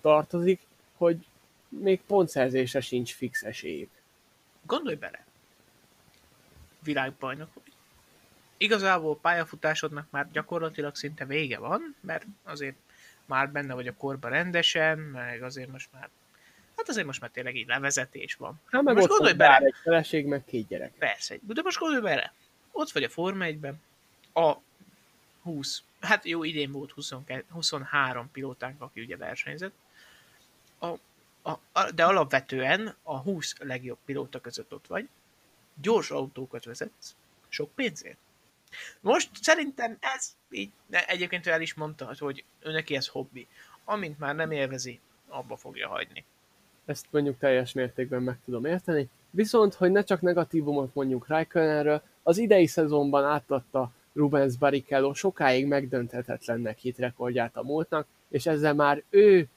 tartozik, hogy még pontszerzése sincs fix esélyük. Gondolj bele, világbajnok vagy. Igazából pályafutásodnak már gyakorlatilag szinte vége van, mert azért már benne vagy a korba rendesen, meg azért most már Hát azért most már tényleg így levezetés van. Hát meg most ott gondolj bele. egy feleség, meg két gyerek. Persze, de most gondolj bele. Ott vagy a Forma 1 a 20, hát jó, idén volt 22, 23 pilótánk, aki ugye versenyzett. A, a, a, de alapvetően a 20 legjobb pilóta között ott vagy. Gyors autókat vezetsz, sok pénzért. Most szerintem ez így, egyébként el is mondta, hogy ő neki ez hobbi. Amint már nem élvezi, abba fogja hagyni ezt mondjuk teljes mértékben meg tudom érteni. Viszont, hogy ne csak negatívumot mondjuk Raikkonenről, az idei szezonban átadta Rubens Barrichello sokáig megdönthetetlennek hit rekordját a múltnak, és ezzel már ő,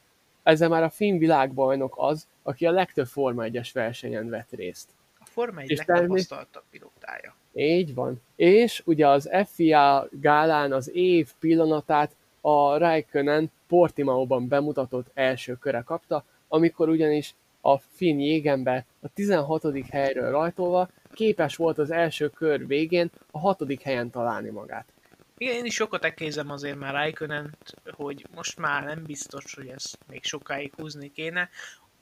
ezzel már a finn világbajnok az, aki a legtöbb Forma 1-es versenyen vett részt. A Forma 1 legtapasztaltabb pilótája. Így van. És ugye az FIA gálán az év pillanatát a Raikkonen Portimaóban bemutatott első köre kapta, amikor ugyanis a finn jégember a 16. helyről rajtolva képes volt az első kör végén a hatodik helyen találni magát. Igen, én is sokat ekézem azért már raikkonen hogy most már nem biztos, hogy ezt még sokáig húzni kéne.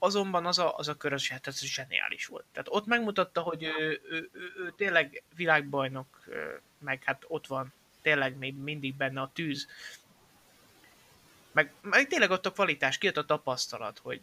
Azonban az a, az a kör az, hát ez zseniális volt. Tehát ott megmutatta, hogy ő, ő, ő, ő tényleg világbajnok, meg hát ott van tényleg még mindig benne a tűz. Meg, meg tényleg ott a kvalitás, kijött a tapasztalat, hogy,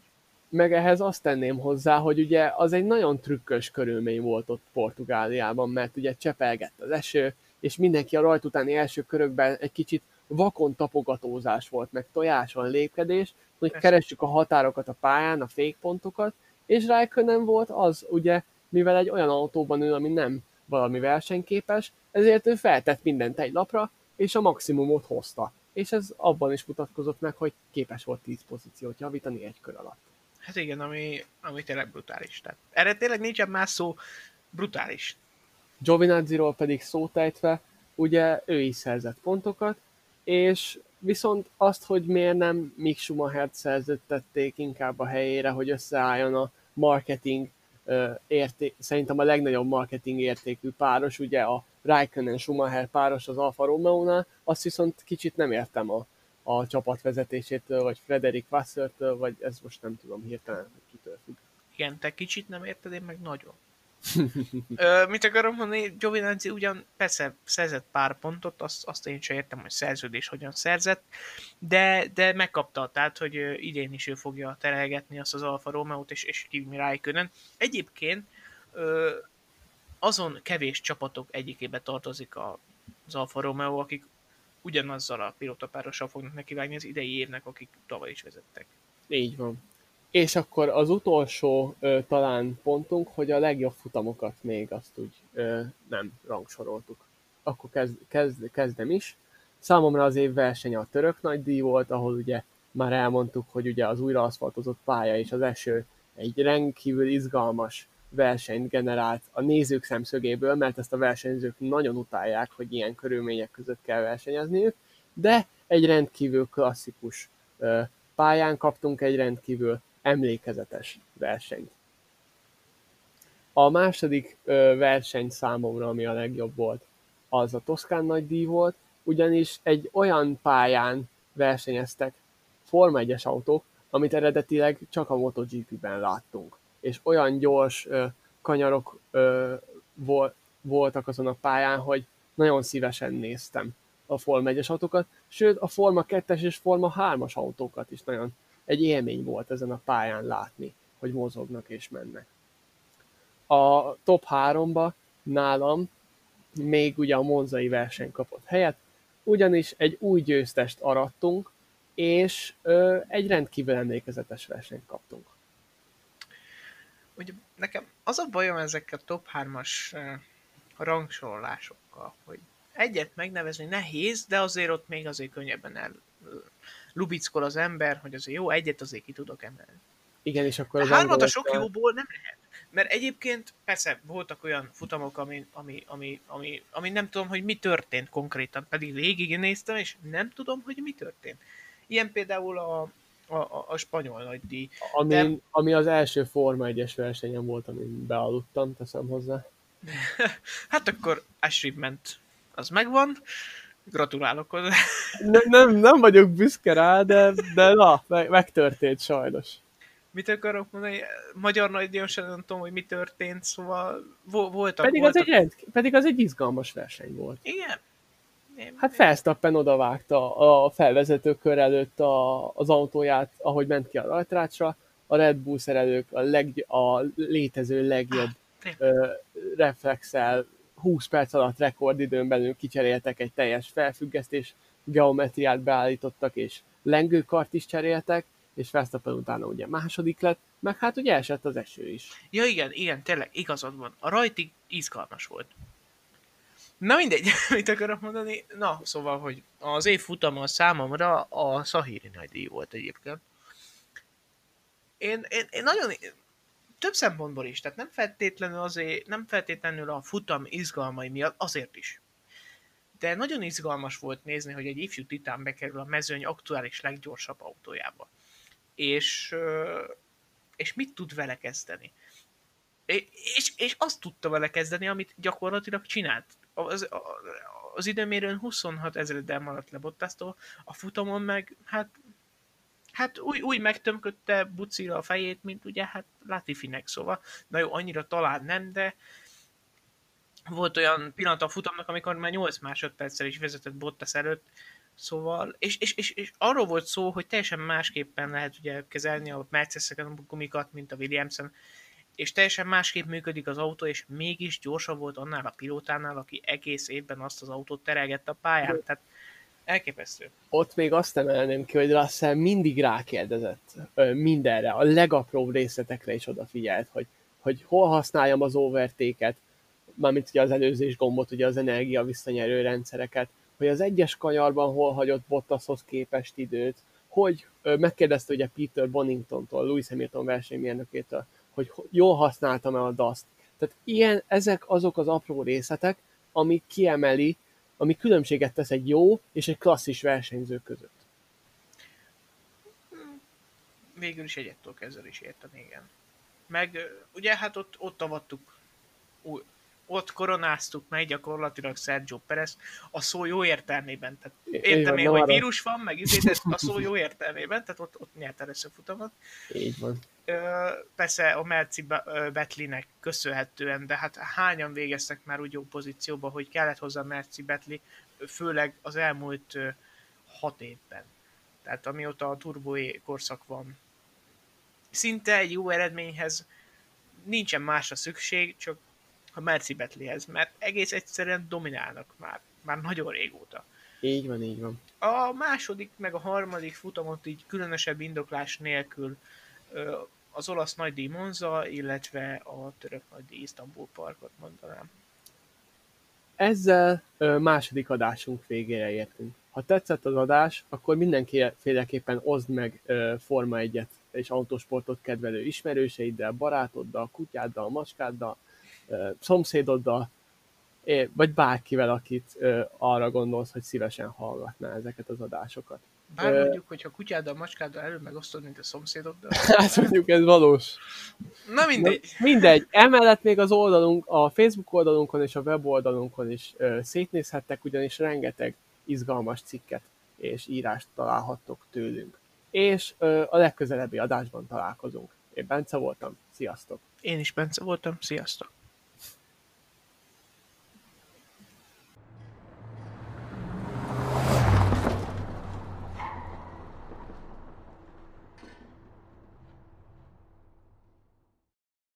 meg ehhez azt tenném hozzá, hogy ugye az egy nagyon trükkös körülmény volt ott Portugáliában, mert ugye csepelgett az eső, és mindenki a rajt utáni első körökben egy kicsit vakon tapogatózás volt, meg tojáson lépkedés, hogy keressük a határokat a pályán, a fékpontokat, és Raikkonen volt az, ugye, mivel egy olyan autóban ül, ami nem valami versenyképes, ezért ő feltett mindent egy lapra, és a maximumot hozta. És ez abban is mutatkozott meg, hogy képes volt 10 pozíciót javítani egy kör alatt. Hát igen, ami, ami tényleg brutális. Tehát erre tényleg nincsen más szó, brutális. Giovinazziról pedig szótejtve, ugye ő is szerzett pontokat, és viszont azt, hogy miért nem Mick Schumachert szerződtették inkább a helyére, hogy összeálljon a marketing érték, szerintem a legnagyobb marketing értékű páros, ugye a Raikkonen Schumacher páros az Alfa Romeo-nál, azt viszont kicsit nem értem a, a csapatvezetésétől, vagy Frederik Wassertől, vagy ez most nem tudom hirtelen, hogy kitől függ. Igen, te kicsit nem érted, én meg nagyon. Ö, mit akarom mondani, Giovinazzi ugyan persze szerzett pár pontot, azt, azt én sem értem, hogy szerződés hogyan szerzett, de, de megkapta, tehát, hogy idén is ő fogja terelgetni azt az Alfa Romeo-t, és, és Kimi Räikkönen. Egyébként ö, azon kevés csapatok egyikébe tartozik az Alfa Romeo, akik ugyanazzal a pilótapárossal fognak nekivágni az idei évnek, akik tavaly is vezettek. Így van. És akkor az utolsó ö, talán pontunk, hogy a legjobb futamokat még azt úgy ö, nem rangsoroltuk. Akkor kezd, kezd, kezdem is. Számomra az év versenye a török nagydíj volt, ahol ugye már elmondtuk, hogy ugye az újraaszfaltozott pálya és az eső egy rendkívül izgalmas versenyt generált a nézők szemszögéből, mert ezt a versenyzők nagyon utálják, hogy ilyen körülmények között kell versenyezniük, de egy rendkívül klasszikus pályán kaptunk egy rendkívül emlékezetes versenyt. A második verseny számomra, ami a legjobb volt, az a Toszkán nagy díj volt, ugyanis egy olyan pályán versenyeztek Forma 1 autók, amit eredetileg csak a MotoGP-ben láttunk és olyan gyors ö, kanyarok ö, vol, voltak azon a pályán, hogy nagyon szívesen néztem a Forma 1-es autókat, sőt a Forma 2-es és Forma 3-as autókat is nagyon egy élmény volt ezen a pályán látni, hogy mozognak és mennek. A top 3-ba nálam még ugye a monzai verseny kapott helyet, ugyanis egy új győztest arattunk, és ö, egy rendkívül emlékezetes versenyt kaptunk hogy nekem az a bajom ezekkel a top 3-as rangsorolásokkal, hogy egyet megnevezni nehéz, de azért ott még azért könnyebben el lubickol az ember, hogy azért jó, egyet azért ki tudok emelni. Igen, és akkor az hármat a sok jóból nem lehet. Mert egyébként persze voltak olyan futamok, ami, ami, ami, ami, ami nem tudom, hogy mi történt konkrétan, pedig végignéztem, és nem tudom, hogy mi történt. Ilyen például a, a, a, a spanyol nagydíj. Ami, De... ami az első Forma 1-es versenyen volt, amin bealudtam, teszem hozzá. hát akkor achievement az megvan, gratulálok hozzá. nem, nem, nem vagyok büszke rá, de, de na, megtörtént sajnos mit akarok mondani, magyar nagydíjon sem nem tudom, hogy mi történt, szóval voltak... Pedig, voltak... Az egy, rend, pedig az egy izgalmas verseny volt. Igen. Én, hát Felsztappen odavágta a felvezetőkör előtt a, az autóját, ahogy ment ki a rajtrácsra. A Red Bull szerelők a, leg, a létező legjobb ah, ö, reflexel 20 perc alatt rekordidőn belül kicseréltek egy teljes felfüggesztés, geometriát beállítottak, és lengőkart is cseréltek, és Verstappen utána ugye második lett, meg hát ugye esett az eső is. Ja igen, igen, tényleg igazad van. A rajtig izgalmas volt. Na mindegy, mit akarok mondani? Na, szóval, hogy az év futama számomra a Szahíri díj volt egyébként. Én, én, én nagyon, több szempontból is, tehát nem feltétlenül azért, nem feltétlenül a futam izgalmai miatt, azért is. De nagyon izgalmas volt nézni, hogy egy ifjú titán bekerül a mezőny aktuális leggyorsabb autójába és, és mit tud vele kezdeni. És, és azt tudta vele kezdeni, amit gyakorlatilag csinált. Az, az időmérőn 26 ezreddel maradt le Bottasztól, a futamon meg, hát, hát úgy, úgy megtömködte Bucira a fejét, mint ugye, hát Latifinek, szóval, na jó, annyira talán nem, de volt olyan pillanat a futamnak, amikor már 8 másodperccel is vezetett Bottas előtt, Szóval, és, és, és, és arról volt szó, hogy teljesen másképpen lehet ugye kezelni a Mercedes-eket, a gumikat, mint a Williamson, és teljesen másképp működik az autó, és mégis gyorsabb volt annál a pilótánál, aki egész évben azt az autót terelgette a pályán. Tehát elképesztő. Ott még azt emelném ki, hogy Russell mindig rákérdezett mindenre, a legapróbb részletekre is odafigyelt, hogy, hogy hol használjam az overtéket, mármint ugye az előzés gombot, ugye az energia visszanyerő rendszereket, hogy az egyes kanyarban hol hagyott Bottashoz képest időt, hogy megkérdezte ugye Peter Boningtontól, Louis Hamilton versenymérnökétől, hogy jól használtam-e a DAST. Tehát ilyen, ezek azok az apró részletek, ami kiemeli, ami különbséget tesz egy jó és egy klasszis versenyző között. Végül is egyettől ezzel is értem, igen. Meg ugye hát ott, ott avattuk ott koronáztuk meg gyakorlatilag Sergio Perez a szó jó értelmében. Tehát értem én, hogy vírus van, meg izé, a szó jó értelmében, tehát ott, ott nyert először futamot. Így van. Persze a Merci Betlinek köszönhetően, de hát hányan végeztek már úgy jó pozícióba, hogy kellett hozzá Merci Betli, főleg az elmúlt hat évben. Tehát amióta a turbo korszak van. Szinte egy jó eredményhez nincsen másra szükség, csak a Merci Betlihez, mert egész egyszerűen dominálnak már, már nagyon régóta. Így van, így van. A második, meg a harmadik futamot így különösebb indoklás nélkül az olasz nagydíj Monza, illetve a török nagydíj Istanbul Parkot mondanám. Ezzel második adásunk végére értünk. Ha tetszett az adás, akkor mindenféleképpen oszd meg Forma 1-et és autósportot kedvelő ismerőseiddel, barátoddal, kutyáddal, maskáddal, szomszédoddal, vagy bárkivel, akit arra gondolsz, hogy szívesen hallgatná ezeket az adásokat. Bár mondjuk, hogyha kutyáddal, maskáddal előbb megosztod, mint a szomszédoddal. Hát mondjuk ez valós. Na mindegy. Na, mindegy. Emellett még az oldalunk, a Facebook oldalunkon és a weboldalunkon is ö, szétnézhettek, ugyanis rengeteg izgalmas cikket és írást találhattok tőlünk. És ö, a legközelebbi adásban találkozunk. Én Bence voltam, sziasztok! Én is Bence voltam, sziasztok!